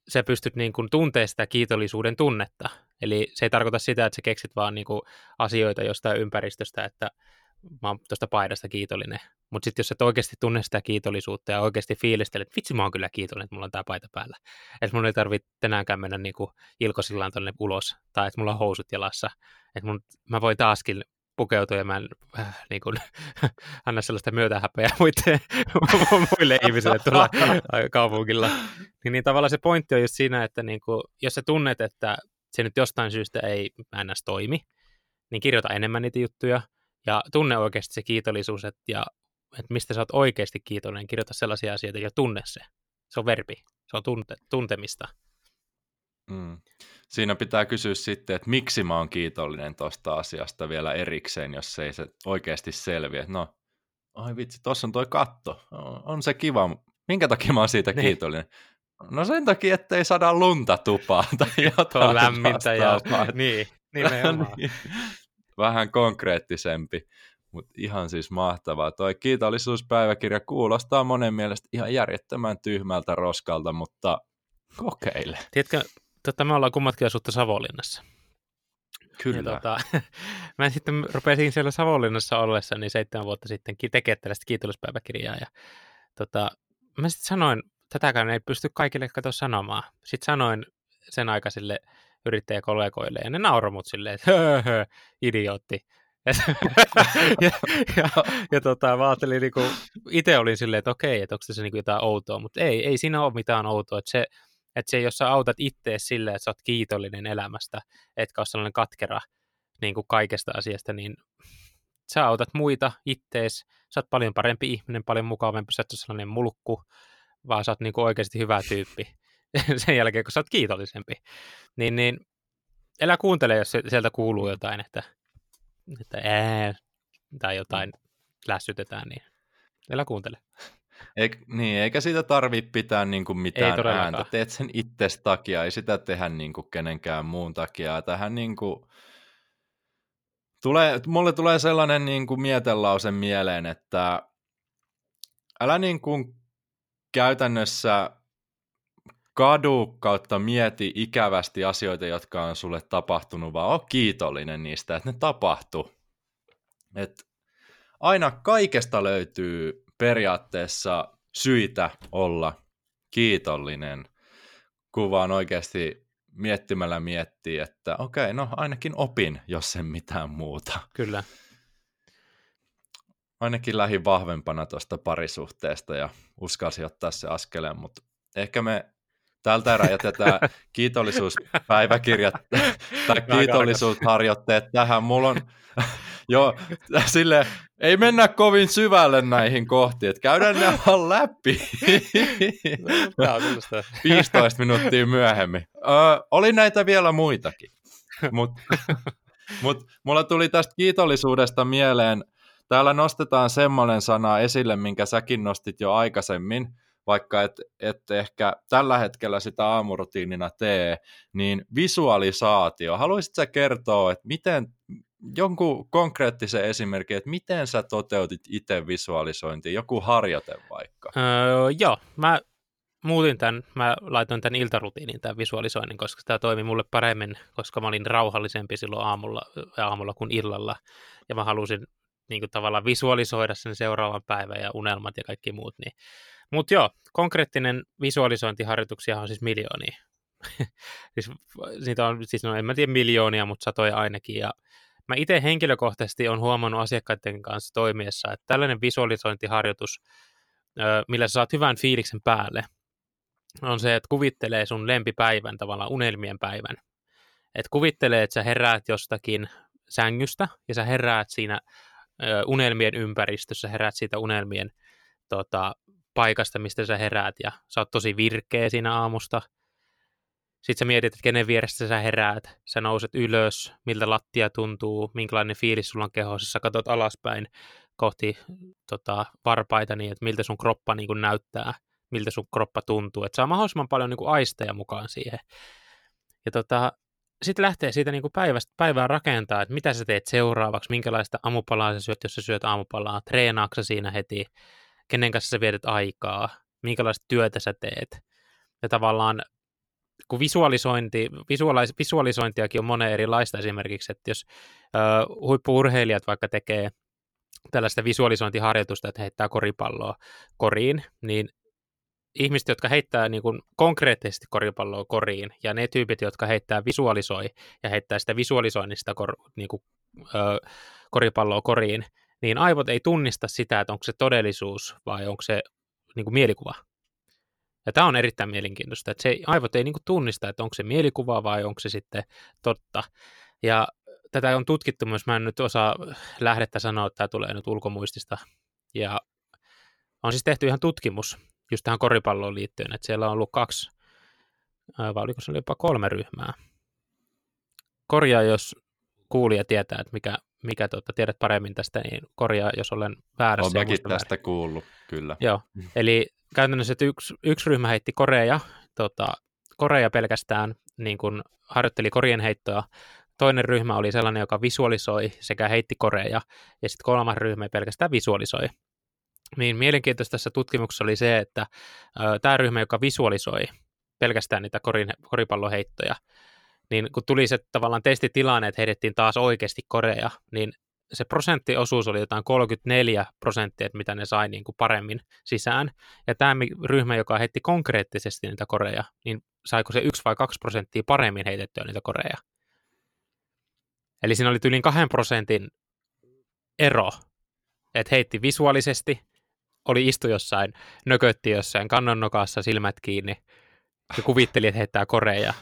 sä pystyt niin kuin tuntemaan sitä kiitollisuuden tunnetta. Eli se ei tarkoita sitä, että sä keksit vaan niin kuin asioita jostain ympäristöstä, että mä oon tuosta paidasta kiitollinen. Mutta sitten jos et oikeasti tunne sitä kiitollisuutta ja oikeasti fiilistelet, että vitsi mä oon kyllä kiitollinen, että mulla on tämä paita päällä. Että mun ei tarvitse tänäänkään mennä niinku ilkosillaan tuonne ulos, tai että mulla on housut jalassa. Että mä voin taaskin pukeutua ja mä en äh, niin kuin, anna sellaista myötähäpeä muille, muille ihmisille tuolla kaupungilla. Niin, niin tavallaan se pointti on just siinä, että niin kuin, jos sä tunnet, että se nyt jostain syystä ei ns. toimi, niin kirjoita enemmän niitä juttuja ja tunne oikeasti se kiitollisuus, että, ja, että mistä sä oot oikeasti kiitollinen, kirjoita sellaisia asioita ja tunne se. Se on verbi, se on tunte, tuntemista. Mm. Siinä pitää kysyä sitten, että miksi mä oon kiitollinen tuosta asiasta vielä erikseen, jos ei se oikeasti selviä. No, ai vitsi, tuossa on toi katto, on se kiva. Minkä takia mä oon siitä niin. kiitollinen? No sen takia, ettei saada lunta tupaa tai jotain. On lämmintä ja niin, niin. Vähän konkreettisempi, mutta ihan siis mahtavaa. Toi kiitollisuuspäiväkirja kuulostaa monen mielestä ihan järjettömän tyhmältä roskalta, mutta kokeile. Tiedätkö, tota, me ollaan kummatkin asuttu Savonlinnassa. Kyllä. Ja, tota, mä sitten rupesin siellä Savonlinnassa ollessa niin seitsemän vuotta sitten tekemään tällaista kiitollispäiväkirjaa. Ja, tota, mä sitten sanoin, tätäkään ei pysty kaikille katsoa sanomaan. Sitten sanoin sen aikaisille yrittäjäkollegoille, ja ne nauroi mut silleen, että höö, höö, idiootti. ja, ja, ja tota, mä ajattelin, niin itse olin silleen, että okei, että onko tässä niin jotain outoa, mutta ei, ei siinä ole mitään outoa, että se, että se, jos sä autat itseä silleen, että sä oot kiitollinen elämästä, etkä ole sellainen katkera niin kuin kaikesta asiasta, niin sä autat muita ittees, sä oot paljon parempi ihminen, paljon mukavampi, sä oot sellainen mulkku, vaan sä oot niin kuin oikeasti hyvä tyyppi sen jälkeen, kun sä oot kiitollisempi. Niin, niin älä kuuntele, jos sieltä kuuluu jotain, että, että ää, tai jotain lässytetään, niin älä kuuntele. Eik, niin, eikä siitä tarvitse pitää niin kuin mitään ei ääntä. Teet sen itses takia, ei sitä tehdä niin kuin kenenkään muun takia. Tähän niin kuin, tulee, mulle tulee sellainen niin kuin mietelause mieleen, että älä niin kuin käytännössä kadu kautta mieti ikävästi asioita, jotka on sulle tapahtunut, vaan ole kiitollinen niistä, että ne tapahtuu. Et aina kaikesta löytyy periaatteessa syitä olla kiitollinen, kun vaan oikeasti miettimällä miettii, että okei, okay, no ainakin opin, jos sen mitään muuta. Kyllä. Ainakin lähi vahvempana tuosta parisuhteesta ja uskalsi ottaa se askeleen, mutta ehkä me tältä erää jätetään kiitollisuuspäiväkirjat tai kiitollisuusharjoitteet tähän. Mulla on jo sille ei mennä kovin syvälle näihin kohtiin, että käydään ne vaan läpi. 15 minuuttia myöhemmin. Ö, oli näitä vielä muitakin, mutta mut, mulla tuli tästä kiitollisuudesta mieleen, täällä nostetaan semmoinen sana esille, minkä säkin nostit jo aikaisemmin, vaikka et, et ehkä tällä hetkellä sitä aamurutiinina tee, niin visualisaatio. Haluaisitko sä kertoa, että miten, jonkun konkreettisen esimerkin, että miten sä toteutit itse visualisointia, joku harjoite vaikka? Öö, joo, mä muutin tämän, mä laitoin tämän iltarutiinin, tämän visualisoinnin, koska tämä toimi mulle paremmin, koska mä olin rauhallisempi silloin aamulla, aamulla kuin illalla, ja mä halusin niin kuin tavallaan visualisoida sen seuraavan päivän ja unelmat ja kaikki muut. Niin. Mutta joo, konkreettinen visualisointiharjoituksia on siis miljoonia. siis, niitä on, siis no en mä tiedä miljoonia, mutta satoja ainakin, ja Mä itse henkilökohtaisesti on huomannut asiakkaiden kanssa toimiessa, että tällainen visualisointiharjoitus, millä sä saat hyvän fiiliksen päälle, on se, että kuvittelee sun lempipäivän, tavallaan unelmien päivän. Että kuvittelee, että sä heräät jostakin sängystä ja sä heräät siinä unelmien ympäristössä, heräät siitä unelmien tota, paikasta, mistä sä heräät ja sä oot tosi virkeä siinä aamusta – sitten sä mietit, että kenen vieressä sä heräät, sä nouset ylös, miltä lattia tuntuu, minkälainen fiilis sulla on kehossa, sä katsot alaspäin kohti tota, varpaita niin, että miltä sun kroppa niin kuin näyttää, miltä sun kroppa tuntuu, että saa mahdollisimman paljon niin kuin aisteja mukaan siihen. Ja tota, sitten lähtee siitä niin kuin päivästä päivään rakentaa, että mitä sä teet seuraavaksi, minkälaista aamupalaa sä syöt, jos sä syöt aamupalaa, treenaaksa siinä heti, kenen kanssa sä vietät aikaa, minkälaista työtä sä teet. Ja tavallaan kun visualisointi, visualis, visualisointiakin on monen erilaista esimerkiksi, että jos ö, huippuurheilijat vaikka tekee tällaista visualisointiharjoitusta, että heittää koripalloa koriin, niin ihmiset, jotka heittää niin kuin konkreettisesti koripalloa koriin, ja ne tyypit, jotka heittää visualisoi ja heittää sitä visualisoinnista kor, niin kuin, ö, koripalloa koriin, niin aivot ei tunnista sitä, että onko se todellisuus vai onko se niin kuin mielikuva. Ja tämä on erittäin mielenkiintoista, että se aivot ei niin kuin tunnista, että onko se mielikuva vai onko se sitten totta. Ja tätä on tutkittu myös, mä en nyt osaa lähdettä sanoa, että tämä tulee nyt ulkomuistista. Ja on siis tehty ihan tutkimus just tähän koripalloon liittyen, että siellä on ollut kaksi, vai oliko se jopa kolme ryhmää. Korjaa, jos kuulija tietää, että mikä, mikä tuota, tiedät paremmin tästä, niin korjaa, jos olen väärässä. Olen mäkin tästä väärin. kuullut, kyllä. Joo, eli käytännössä että yksi, yksi ryhmä heitti koreja, tota, koreja pelkästään, niin kuin harjoitteli korien heittoa, toinen ryhmä oli sellainen, joka visualisoi sekä heitti koreja, ja sitten kolmas ryhmä pelkästään visualisoi. Niin mielenkiintoista tässä tutkimuksessa oli se, että tämä ryhmä, joka visualisoi pelkästään niitä korin, koripalloheittoja, niin kun tuli se tavallaan testitilanne, että heitettiin taas oikeasti koreja, niin se prosenttiosuus oli jotain 34 prosenttia, että mitä ne sai niin kuin paremmin sisään. Ja tämä ryhmä, joka heitti konkreettisesti niitä koreja, niin saiko se 1 vai 2 prosenttia paremmin heitettyä niitä koreja. Eli siinä oli yli 2 prosentin ero, että heitti visuaalisesti, oli istu jossain, nökötti jossain kannonnokassa silmät kiinni ja kuvitteli, että heittää koreja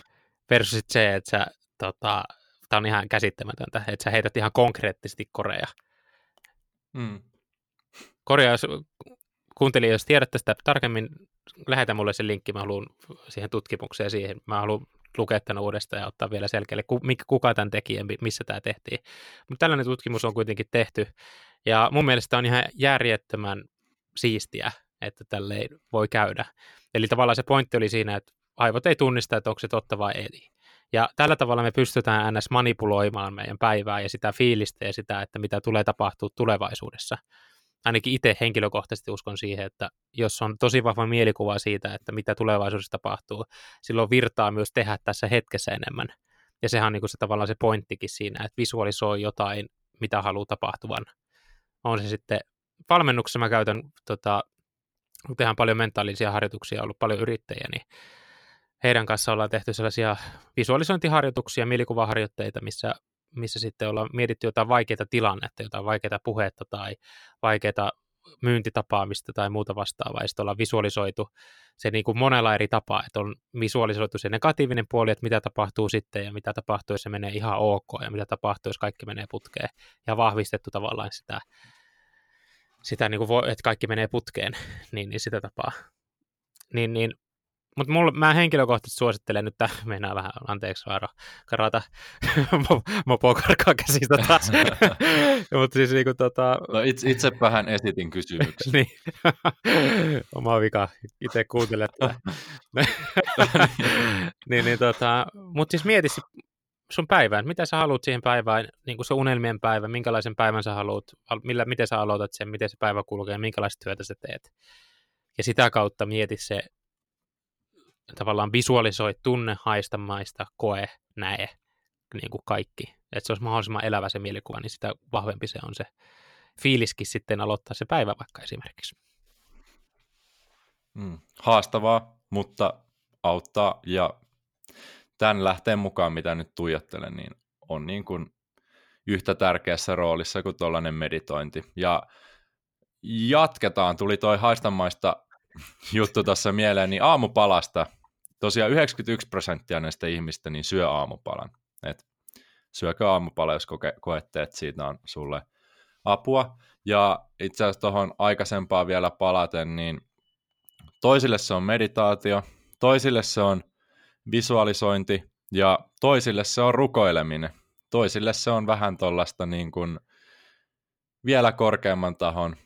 versus se, että sä tota, tämä on ihan käsittämätöntä, että sä heität ihan konkreettisesti Korea. Mm. Korea, jos kuuntelin, jos tiedät tästä tarkemmin, lähetä mulle se linkki, mä haluan siihen tutkimukseen siihen, mä haluan lukea tämän uudestaan ja ottaa vielä selkeälle, kuka tämän teki ja missä tämä tehtiin. Mutta tällainen tutkimus on kuitenkin tehty, ja mun mielestä on ihan järjettömän siistiä, että tälle voi käydä. Eli tavallaan se pointti oli siinä, että aivot ei tunnista, että onko se totta vai ei. Ja tällä tavalla me pystytään ns. manipuloimaan meidän päivää ja sitä fiilistä ja sitä, että mitä tulee tapahtua tulevaisuudessa. Ainakin itse henkilökohtaisesti uskon siihen, että jos on tosi vahva mielikuva siitä, että mitä tulevaisuudessa tapahtuu, silloin virtaa myös tehdä tässä hetkessä enemmän. Ja sehän on niin kuin se tavallaan se pointtikin siinä, että visualisoi jotain, mitä haluaa tapahtuvan. On se sitten valmennuksessa mä käytän, tota, tehdään paljon mentaalisia harjoituksia, ollut paljon yrittäjiä, niin heidän kanssa ollaan tehty sellaisia visualisointiharjoituksia, mielikuvaharjoitteita, missä, missä sitten ollaan mietitty jotain vaikeita tilannetta, jotain vaikeita puhetta tai vaikeita myyntitapaamista tai muuta vastaavaa, ja sitten ollaan visualisoitu se niin kuin monella eri tapaa, että on visualisoitu se negatiivinen puoli, että mitä tapahtuu sitten, ja mitä tapahtuu, jos se menee ihan ok, ja mitä tapahtuu, jos kaikki menee putkeen, ja vahvistettu tavallaan sitä, sitä niin kuin, että kaikki menee putkeen, niin, niin sitä tapaa. Niin, niin mutta mä henkilökohtaisesti suosittelen nyt, että mennään vähän, anteeksi Vaaro, karata mopo karkaa käsistä taas. Mutta siis niinku tota... No itse, itse vähän esitin kysymyksen. niin. Oma vika, itse kuuntelet niin, niin tota, mutta siis mieti sun päivään, mitä sä haluat siihen päivään, niin kuin se unelmien päivä, minkälaisen päivän sä haluat, millä, miten sä aloitat sen, miten se päivä kulkee, minkälaista työtä sä teet. Ja sitä kautta mieti se tavallaan visualisoi, tunne, haista, maista, koe, näe, niin kuin kaikki. Että se olisi mahdollisimman elävä se mielikuva, niin sitä vahvempi se on se fiiliskin sitten aloittaa se päivä vaikka esimerkiksi. Mm, haastavaa, mutta auttaa ja tämän lähteen mukaan, mitä nyt tuijottelen, niin on niin kuin yhtä tärkeässä roolissa kuin tuollainen meditointi. Ja jatketaan, tuli toi haistamaista juttu tuossa mieleen, niin aamupalasta. Tosiaan 91 prosenttia näistä ihmistä niin syö aamupalan. Et syökö aamupala, jos koke, koette, että siitä on sulle apua. Ja itse asiassa tuohon aikaisempaan vielä palaten, niin toisille se on meditaatio, toisille se on visualisointi ja toisille se on rukoileminen. Toisille se on vähän tuollaista niin kuin vielä korkeamman tahon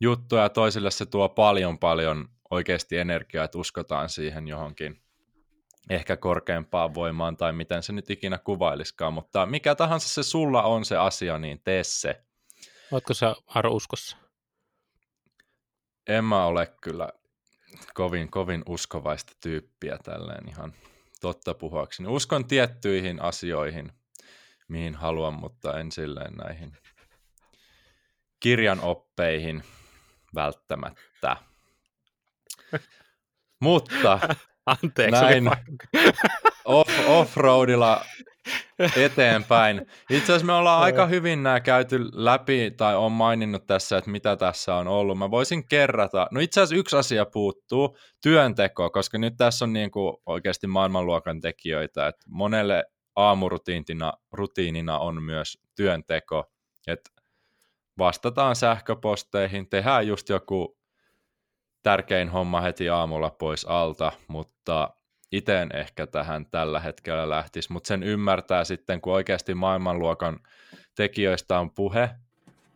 juttuja ja toisille se tuo paljon paljon oikeasti energiaa, että uskotaan siihen johonkin ehkä korkeampaan voimaan tai miten se nyt ikinä kuvailiskaan, mutta mikä tahansa se sulla on se asia, niin tee se. Oletko sä Aro uskossa? En mä ole kyllä kovin, kovin uskovaista tyyppiä tälleen ihan totta puhuakseni. Uskon tiettyihin asioihin, mihin haluan, mutta en silleen näihin kirjan oppeihin välttämättä. Mutta Anteeksi. näin off, off-roadilla eteenpäin. Itse asiassa me ollaan aika hyvin nämä käyty läpi, tai on maininnut tässä, että mitä tässä on ollut. Mä voisin kerrata. No itse asiassa yksi asia puuttuu, työnteko, koska nyt tässä on niin kuin oikeasti maailmanluokan tekijöitä, että monelle aamurutiinina rutiinina on myös työnteko, että vastataan sähköposteihin, tehdään just joku tärkein homma heti aamulla pois alta, mutta itse ehkä tähän tällä hetkellä lähtisi, mutta sen ymmärtää sitten, kun oikeasti maailmanluokan tekijöistä on puhe,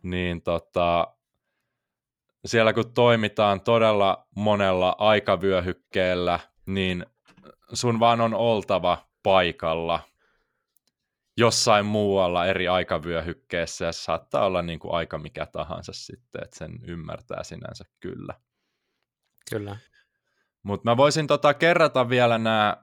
niin tota, siellä kun toimitaan todella monella aikavyöhykkeellä, niin sun vaan on oltava paikalla jossain muualla eri aikavyöhykkeessä ja saattaa olla niin kuin aika mikä tahansa sitten, että sen ymmärtää sinänsä kyllä. Kyllä. Mutta mä voisin tota kerrata vielä nämä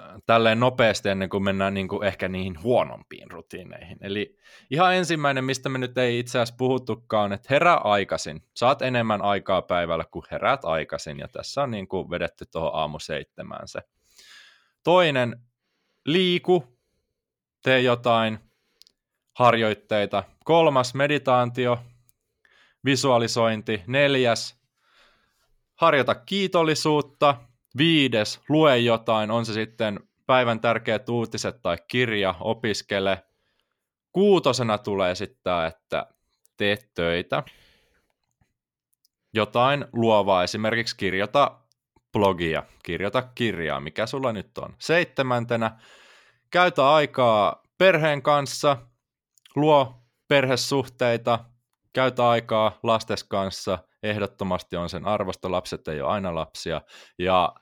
äh, tälleen nopeasti ennen kuin mennään niin kuin ehkä niihin huonompiin rutiineihin. Eli ihan ensimmäinen, mistä me nyt ei itse asiassa puhuttukaan, että herää aikaisin. Saat enemmän aikaa päivällä, kun heräät aikaisin, ja tässä on niin kuin vedetty tuohon aamu seitsemään se. Toinen, liiku, tee jotain harjoitteita. Kolmas, meditaatio, visualisointi. Neljäs, harjoita kiitollisuutta. Viides, lue jotain, on se sitten päivän tärkeät uutiset tai kirja, opiskele. Kuutosena tulee sitten että tee töitä. Jotain luovaa, esimerkiksi kirjoita blogia, kirjoita kirjaa, mikä sulla nyt on. Seitsemäntenä, käytä aikaa perheen kanssa, luo perhesuhteita, käytä aikaa lastes kanssa, ehdottomasti on sen arvosta, lapset ei ole aina lapsia. Ja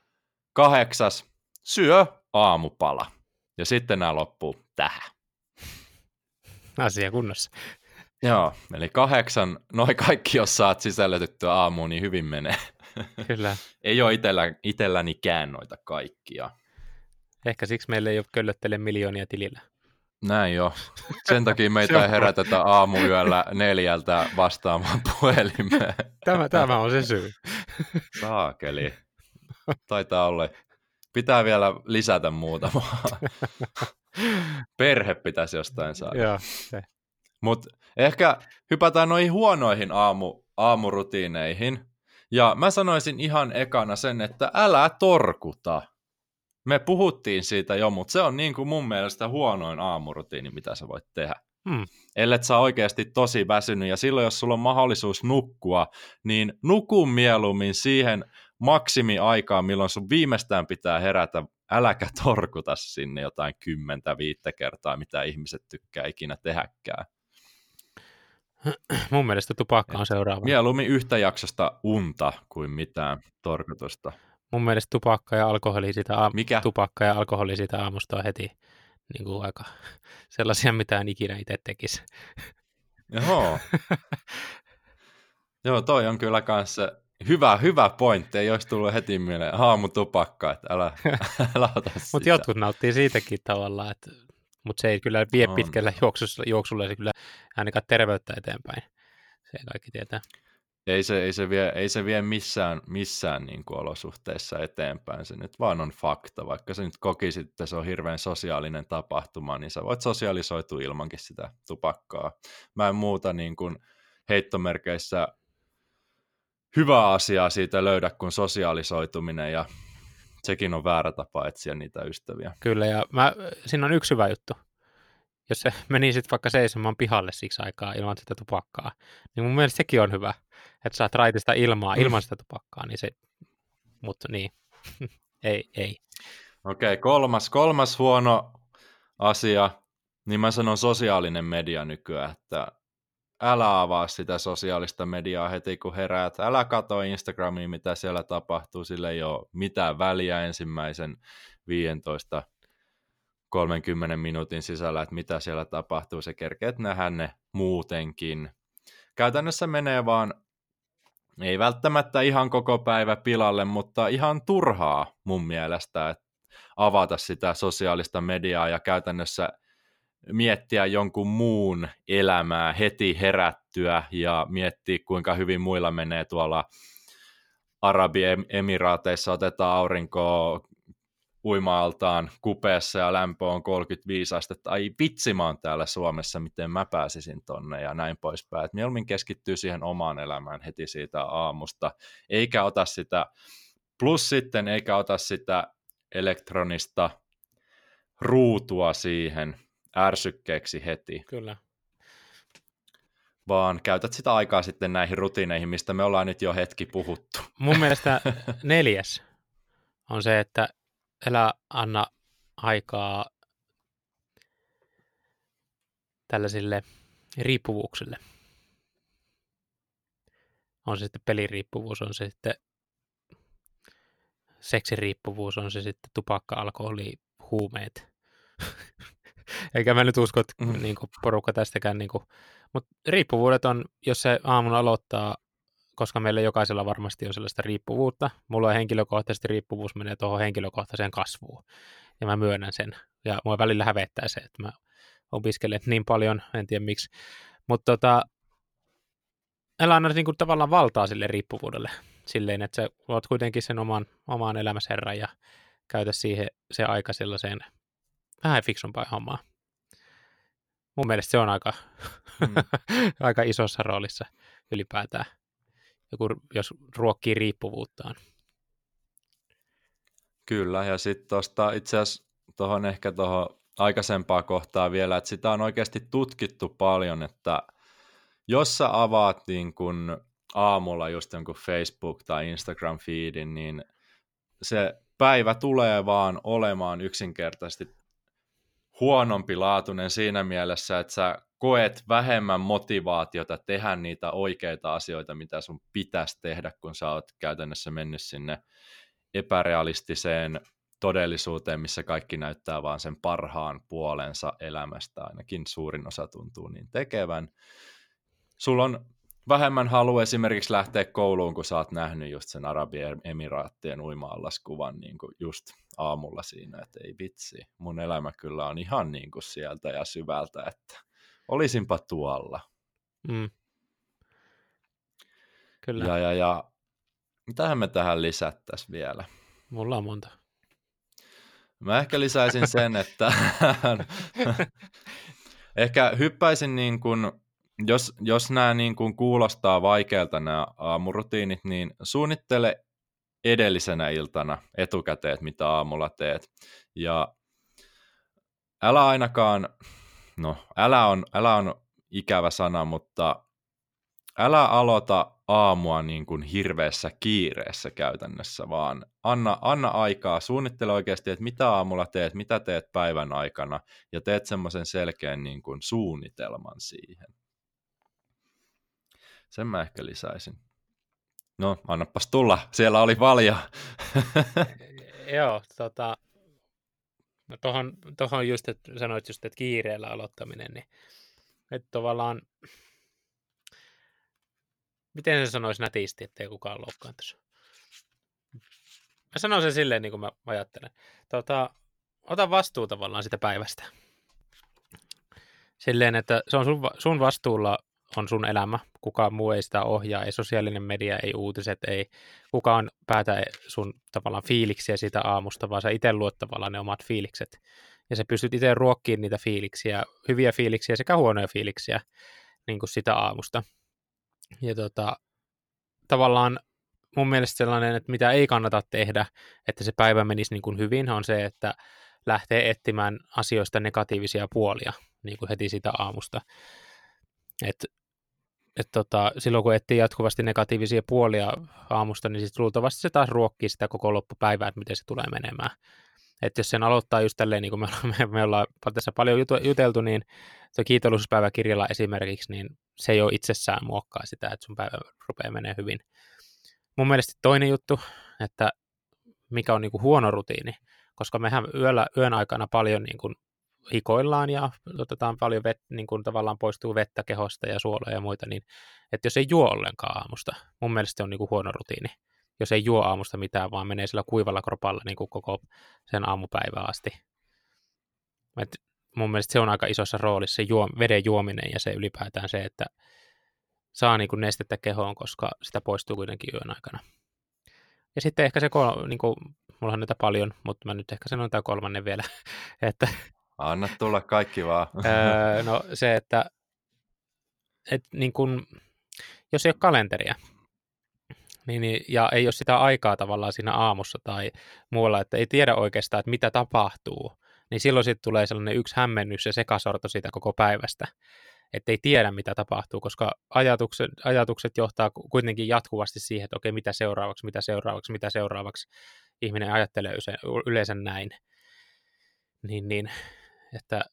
kahdeksas, syö aamupala. Ja sitten nämä loppuu tähän. Asia kunnossa. Joo, eli kahdeksan, noin kaikki, jos saat sisällytettyä aamuun, niin hyvin menee. Kyllä. ei ole itellä, itsellänikään noita kaikkia. Ehkä siksi meillä ei ole köllöttele miljoonia tilillä. Näin jo. Sen takia meitä ei herätetä aamuyöllä neljältä vastaamaan puhelimeen. Tämä, tämä on se syy. Saakeli. Taitaa olla. Pitää vielä lisätä muutama. Perhe pitäisi jostain saada. Joo, Mutta ehkä hypätään noihin huonoihin aamu, aamurutiineihin. Ja mä sanoisin ihan ekana sen, että älä torkuta me puhuttiin siitä jo, mutta se on niin kuin mun mielestä huonoin aamurutiini, mitä sä voit tehdä. Hmm. Ellet sä oikeasti tosi väsynyt, ja silloin jos sulla on mahdollisuus nukkua, niin nuku mieluummin siihen maksimiaikaan, milloin sun viimeistään pitää herätä, äläkä torkuta sinne jotain kymmentä, viittä kertaa, mitä ihmiset tykkää ikinä tehdäkään. Mun mielestä tupakka on seuraava. Mieluummin yhtä jaksosta unta kuin mitään torkutusta mun mielestä tupakka ja alkoholi siitä, aam- Mikä? Tupakka ja alkoholi siitä aamusta on heti niin kuin aika sellaisia, mitä en ikinä itse tekisi. Joo. Joo, toi on kyllä kanssa hyvä, hyvä pointti. Ei olisi tullut heti mieleen aamutupakka, että älä, älä ota Mutta jotkut nauttii siitäkin tavallaan, että, mutta se ei kyllä vie on. pitkällä juoksulla, juoksulla se kyllä ainakaan terveyttä eteenpäin. Se kaikki tietää ei se, ei se vie, ei se vie missään, missään niin kuin olosuhteissa eteenpäin, se nyt vaan on fakta, vaikka se nyt kokisit, että se on hirveän sosiaalinen tapahtuma, niin sä voit sosiaalisoitua ilmankin sitä tupakkaa. Mä en muuta niin kuin heittomerkeissä hyvää asiaa siitä löydä kuin sosiaalisoituminen ja sekin on väärä tapa etsiä niitä ystäviä. Kyllä, ja mä, siinä on yksi hyvä juttu jos se meni sitten vaikka seisomaan pihalle siksi aikaa ilman sitä tupakkaa, niin mun mielestä sekin on hyvä, että saat raitista ilmaa ilman sitä tupakkaa, niin se, mutta niin, ei, ei. Okei, okay, kolmas, kolmas huono asia, niin mä sanon sosiaalinen media nykyään, että älä avaa sitä sosiaalista mediaa heti kun heräät, älä katso Instagramiin, mitä siellä tapahtuu, sillä ei ole mitään väliä ensimmäisen 15 30 minuutin sisällä, että mitä siellä tapahtuu, se kerkeet nähdä ne muutenkin. Käytännössä menee vaan, ei välttämättä ihan koko päivä pilalle, mutta ihan turhaa mun mielestä, että avata sitä sosiaalista mediaa ja käytännössä miettiä jonkun muun elämää heti herättyä ja miettiä, kuinka hyvin muilla menee tuolla Arabiemiraateissa, otetaan aurinkoa uimaaltaan kupeessa ja lämpö on 35 astetta. Ai vitsi, mä oon täällä Suomessa, miten mä pääsisin tonne ja näin poispäin. Et mieluummin keskittyy siihen omaan elämään heti siitä aamusta, eikä ota sitä, plus sitten eikä ota sitä elektronista ruutua siihen ärsykkeeksi heti. Kyllä. Vaan käytät sitä aikaa sitten näihin rutiineihin, mistä me ollaan nyt jo hetki puhuttu. Mun mielestä neljäs on se, että älä anna aikaa tällaisille riippuvuuksille. On se sitten peliriippuvuus, on se sitten seksiriippuvuus, on se sitten tupakka, alkoholi, huumeet. Eikä mä nyt usko, että mm. niin kuin, porukka tästäkään, niin kuin, mutta riippuvuudet on, jos se aamun aloittaa, koska meillä jokaisella varmasti on sellaista riippuvuutta. Mulla on henkilökohtaisesti riippuvuus menee tuohon henkilökohtaiseen kasvuun, ja mä myönnän sen. Ja mua välillä hävettää se, että mä opiskelen niin paljon, en tiedä miksi. Mutta tota, älä anna niin kuin, tavallaan valtaa sille riippuvuudelle silleen, että sä oot kuitenkin sen oman, oman elämässä herran ja käytä siihen se aika sellaiseen vähän fiksumpaan hommaan. Mun mielestä se on aika, mm. aika isossa roolissa ylipäätään, joku, jos ruokkii riippuvuuttaan. Kyllä, ja sitten tuosta itse asiassa tuohon ehkä tuohon aikaisempaa kohtaa vielä, että sitä on oikeasti tutkittu paljon, että jos sä avaat niin kun aamulla just jonkun Facebook- tai Instagram-feedin, niin se päivä tulee vaan olemaan yksinkertaisesti huonompi laatuinen siinä mielessä, että sä koet vähemmän motivaatiota tehdä niitä oikeita asioita, mitä sun pitäisi tehdä, kun sä oot käytännössä mennyt sinne epärealistiseen todellisuuteen, missä kaikki näyttää vaan sen parhaan puolensa elämästä, ainakin suurin osa tuntuu niin tekevän. Sulla on vähemmän halu esimerkiksi lähteä kouluun, kun sä oot nähnyt just sen Arabien emiraattien uima-allaskuvan niin kuin just aamulla siinä, että ei vitsi, mun elämä kyllä on ihan niin kuin sieltä ja syvältä, että olisinpa tuolla. Mm. Kyllä. Ja, ja, ja mitähän me tähän lisättäisiin vielä? Mulla on monta. Mä ehkä lisäisin sen, että ehkä hyppäisin niin kuin jos, jos nämä niin kuin kuulostaa vaikealta nämä aamurutiinit, niin suunnittele edellisenä iltana etukäteen, mitä aamulla teet. Ja älä ainakaan, no älä on, älä on ikävä sana, mutta älä aloita aamua niin kuin hirveässä kiireessä käytännössä, vaan anna, anna aikaa, suunnittele oikeasti, että mitä aamulla teet, mitä teet päivän aikana, ja teet semmoisen selkeän niin kuin suunnitelman siihen. Sen mä ehkä lisäisin. No, annapas tulla. Siellä oli paljon. Joo, tota, no tohon, tohon just, että sanoit just, että kiireellä aloittaminen, niin että tavallaan, miten se sanoisi nätisti, ettei kukaan loukkaantuisi? Mä sanon sen silleen, niin kuin mä ajattelen. Tota, ota vastuu tavallaan sitä päivästä. Silleen, että se on sun, sun vastuulla on sun elämä, kukaan muu ei sitä ohjaa, ei sosiaalinen media, ei uutiset, ei kukaan päätä sun tavallaan fiiliksiä siitä aamusta, vaan sä itse luot tavallaan ne omat fiilikset. Ja sä pystyt itse ruokkiin niitä fiiliksiä, hyviä fiiliksiä sekä huonoja fiiliksiä niin kuin sitä aamusta. Ja tota, tavallaan mun mielestä sellainen, että mitä ei kannata tehdä, että se päivä menisi niin kuin hyvin, on se, että lähtee etsimään asioista negatiivisia puolia niin kuin heti sitä aamusta. Et et tota, silloin kun etsii jatkuvasti negatiivisia puolia aamusta, niin sitten luultavasti se taas ruokkii sitä koko loppupäivää, että miten se tulee menemään. Että jos sen aloittaa just tälleen, niin kuin me, me, me ollaan tässä paljon juteltu, niin tuo kiitollisuuspäiväkirjalla esimerkiksi, niin se ole itsessään muokkaa sitä, että sun päivä rupeaa menee hyvin. Mun mielestä toinen juttu, että mikä on niin kuin huono rutiini, koska mehän yöllä, yön aikana paljon niin kuin hikoillaan ja otetaan paljon vet, niin kuin tavallaan poistuu vettä kehosta ja suoloja ja muita, niin että jos ei juo ollenkaan aamusta, mun mielestä se on niin kuin huono rutiini. Jos ei juo aamusta mitään, vaan menee sillä kuivalla kropalla niin kuin koko sen aamupäivää asti. Et mun mielestä se on aika isossa roolissa se juo, veden juominen ja se ylipäätään se, että saa niin kuin nestettä kehoon, koska sitä poistuu kuitenkin yön aikana. Ja sitten ehkä se, niin kuin, mulla on niitä paljon, mutta mä nyt ehkä sanon tämä kolmannen vielä, että Anna tulla kaikki vaan. öö, no se, että et, niin kun, jos ei ole kalenteria, niin, niin, ja ei ole sitä aikaa tavallaan siinä aamussa tai muualla, että ei tiedä oikeastaan, että mitä tapahtuu, niin silloin sitten tulee sellainen yksi hämmennys ja sekasorto siitä koko päivästä, että ei tiedä, mitä tapahtuu, koska ajatukset, ajatukset johtaa kuitenkin jatkuvasti siihen, että okei, mitä seuraavaksi, mitä seuraavaksi, mitä seuraavaksi. Ihminen ajattelee yleensä näin. Niin, niin, että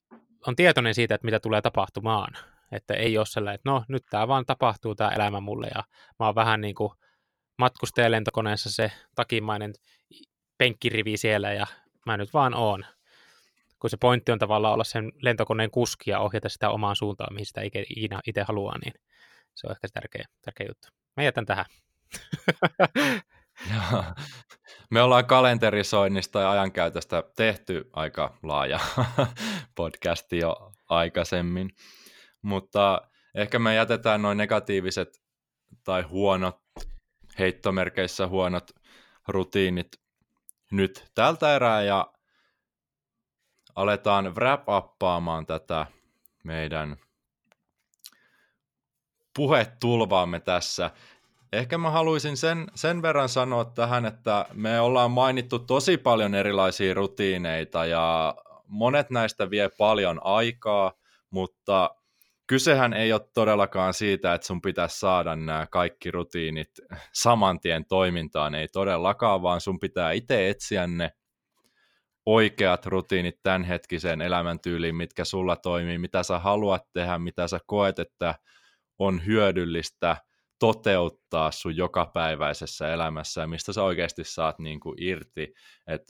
on tietoinen siitä, että mitä tulee tapahtumaan. Että ei ole sellainen, että no nyt tämä vaan tapahtuu tämä elämä mulle ja mä oon vähän niin kuin matkustaja lentokoneessa se takimainen penkkirivi siellä ja mä nyt vaan oon. Kun se pointti on tavallaan olla sen lentokoneen kuski ja ohjata sitä omaan suuntaan, mihin sitä ikinä itse haluaa, niin se on ehkä se tärkeä, tärkeä juttu. Mä jätän tähän. Me ollaan kalenterisoinnista ja ajankäytöstä tehty aika laaja podcasti jo aikaisemmin, mutta ehkä me jätetään noin negatiiviset tai huonot, heittomerkeissä huonot rutiinit nyt tältä erää ja aletaan wrap uppaamaan tätä meidän puhetulvaamme tässä. Ehkä mä haluaisin sen, sen verran sanoa tähän, että me ollaan mainittu tosi paljon erilaisia rutiineita ja monet näistä vie paljon aikaa, mutta kysehän ei ole todellakaan siitä, että sun pitäisi saada nämä kaikki rutiinit saman tien toimintaan, ei todellakaan, vaan sun pitää itse etsiä ne oikeat rutiinit tämänhetkiseen elämäntyyliin, mitkä sulla toimii, mitä sä haluat tehdä, mitä sä koet, että on hyödyllistä – toteuttaa sun jokapäiväisessä elämässä ja mistä sä oikeasti saat niin kuin irti. Et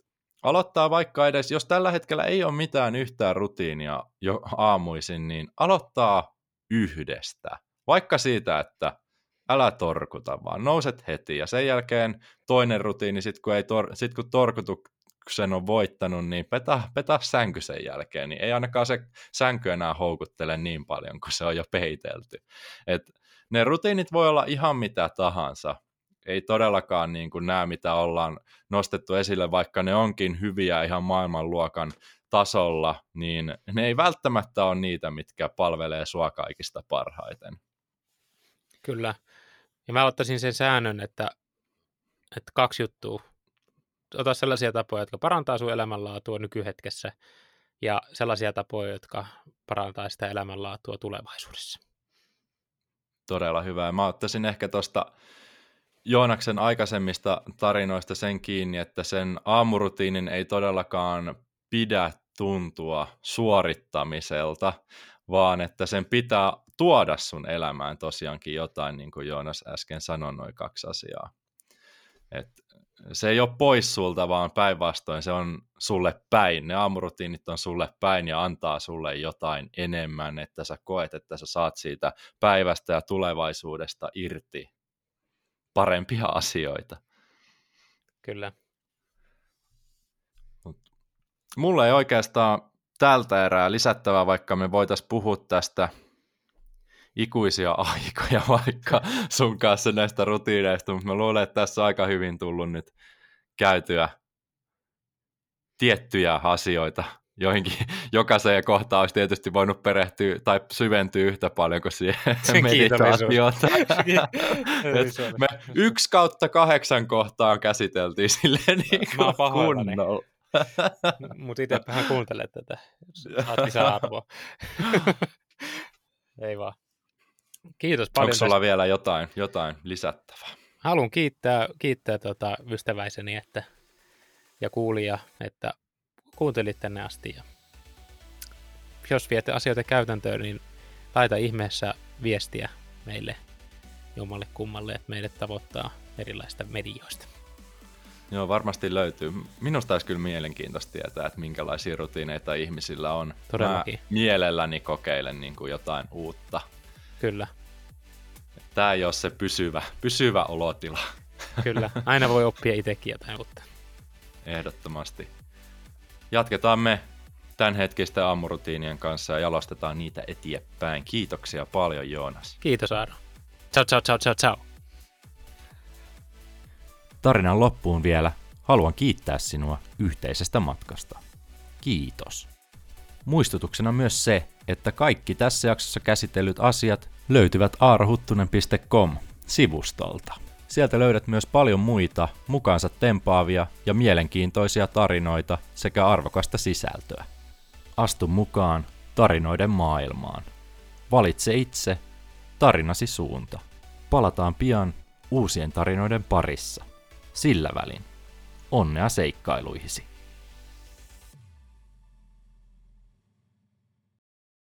aloittaa vaikka edes, jos tällä hetkellä ei ole mitään yhtään rutiinia jo aamuisin, niin aloittaa yhdestä. Vaikka siitä, että älä torkuta, vaan nouset heti. Ja sen jälkeen toinen rutiini, sit kun, ei tor- sit kun torkutuksen on voittanut, niin peta, peta sänky sen jälkeen. Niin ei ainakaan se sänky enää houkuttele niin paljon, kun se on jo peitelty. Et ne rutiinit voi olla ihan mitä tahansa. Ei todellakaan niin kuin nämä, mitä ollaan nostettu esille, vaikka ne onkin hyviä ihan maailmanluokan tasolla, niin ne ei välttämättä ole niitä, mitkä palvelee sua kaikista parhaiten. Kyllä. Ja mä ottaisin sen säännön, että, että kaksi juttua. Ota sellaisia tapoja, jotka parantaa sun elämänlaatua nykyhetkessä, ja sellaisia tapoja, jotka parantaa sitä elämänlaatua tulevaisuudessa todella hyvä. Ja mä ottaisin ehkä tuosta Joonaksen aikaisemmista tarinoista sen kiinni, että sen aamurutiinin ei todellakaan pidä tuntua suorittamiselta, vaan että sen pitää tuoda sun elämään tosiaankin jotain, niin kuin Joonas äsken sanoi, noin kaksi asiaa. Et se ei ole pois sulta, vaan päinvastoin se on sulle päin. Ne aamurutiinit on sulle päin ja antaa sulle jotain enemmän, että sä koet, että sä saat siitä päivästä ja tulevaisuudesta irti parempia asioita. Kyllä. Mulla ei oikeastaan tältä erää lisättävää, vaikka me voitaisiin puhua tästä ikuisia aikoja vaikka sun kanssa näistä rutiineista, mutta mä luulen, että tässä on aika hyvin tullut nyt käytyä tiettyjä asioita, joihinkin jokaiseen kohtaan olisi tietysti voinut perehtyä tai syventyä yhtä paljon kuin siihen meditaatiota. me yksi kautta kahdeksan kohtaa käsiteltiin silleen niin kuin kunnolla. Mutta itse vähän kuuntele tätä, saat lisää arvoa. Ei vaan. Kiitos paljon. Onko sulla tästä. vielä jotain, jotain lisättävää? Haluan kiittää, kiittää tota ystäväiseni että, ja kuulija, että kuuntelit tänne asti. Ja jos viette asioita käytäntöön, niin laita ihmeessä viestiä meille jommalle kummalle, että meidät tavoittaa erilaista medioista. Joo, varmasti löytyy. Minusta olisi kyllä mielenkiintoista tietää, että minkälaisia rutiineita ihmisillä on. Todellakin. Mä mielelläni kokeilen niin kuin jotain uutta. Kyllä. Tämä ei ole se pysyvä, pysyvä olotila. Kyllä, aina voi oppia itsekin jotain uutta. Ehdottomasti. Jatketaan me tämänhetkisten aamurutiinien kanssa ja jalostetaan niitä eteenpäin. Kiitoksia paljon Joonas. Kiitos Aaro. Ciao, ciao, ciao, ciao, ciao. Tarinan loppuun vielä haluan kiittää sinua yhteisestä matkasta. Kiitos. Muistutuksena myös se, että kaikki tässä jaksossa käsitellyt asiat löytyvät aarahuttunen.com sivustolta. Sieltä löydät myös paljon muita mukaansa tempaavia ja mielenkiintoisia tarinoita sekä arvokasta sisältöä. Astu mukaan tarinoiden maailmaan. Valitse itse tarinasi suunta. Palataan pian uusien tarinoiden parissa. Sillä välin. Onnea seikkailuihisi.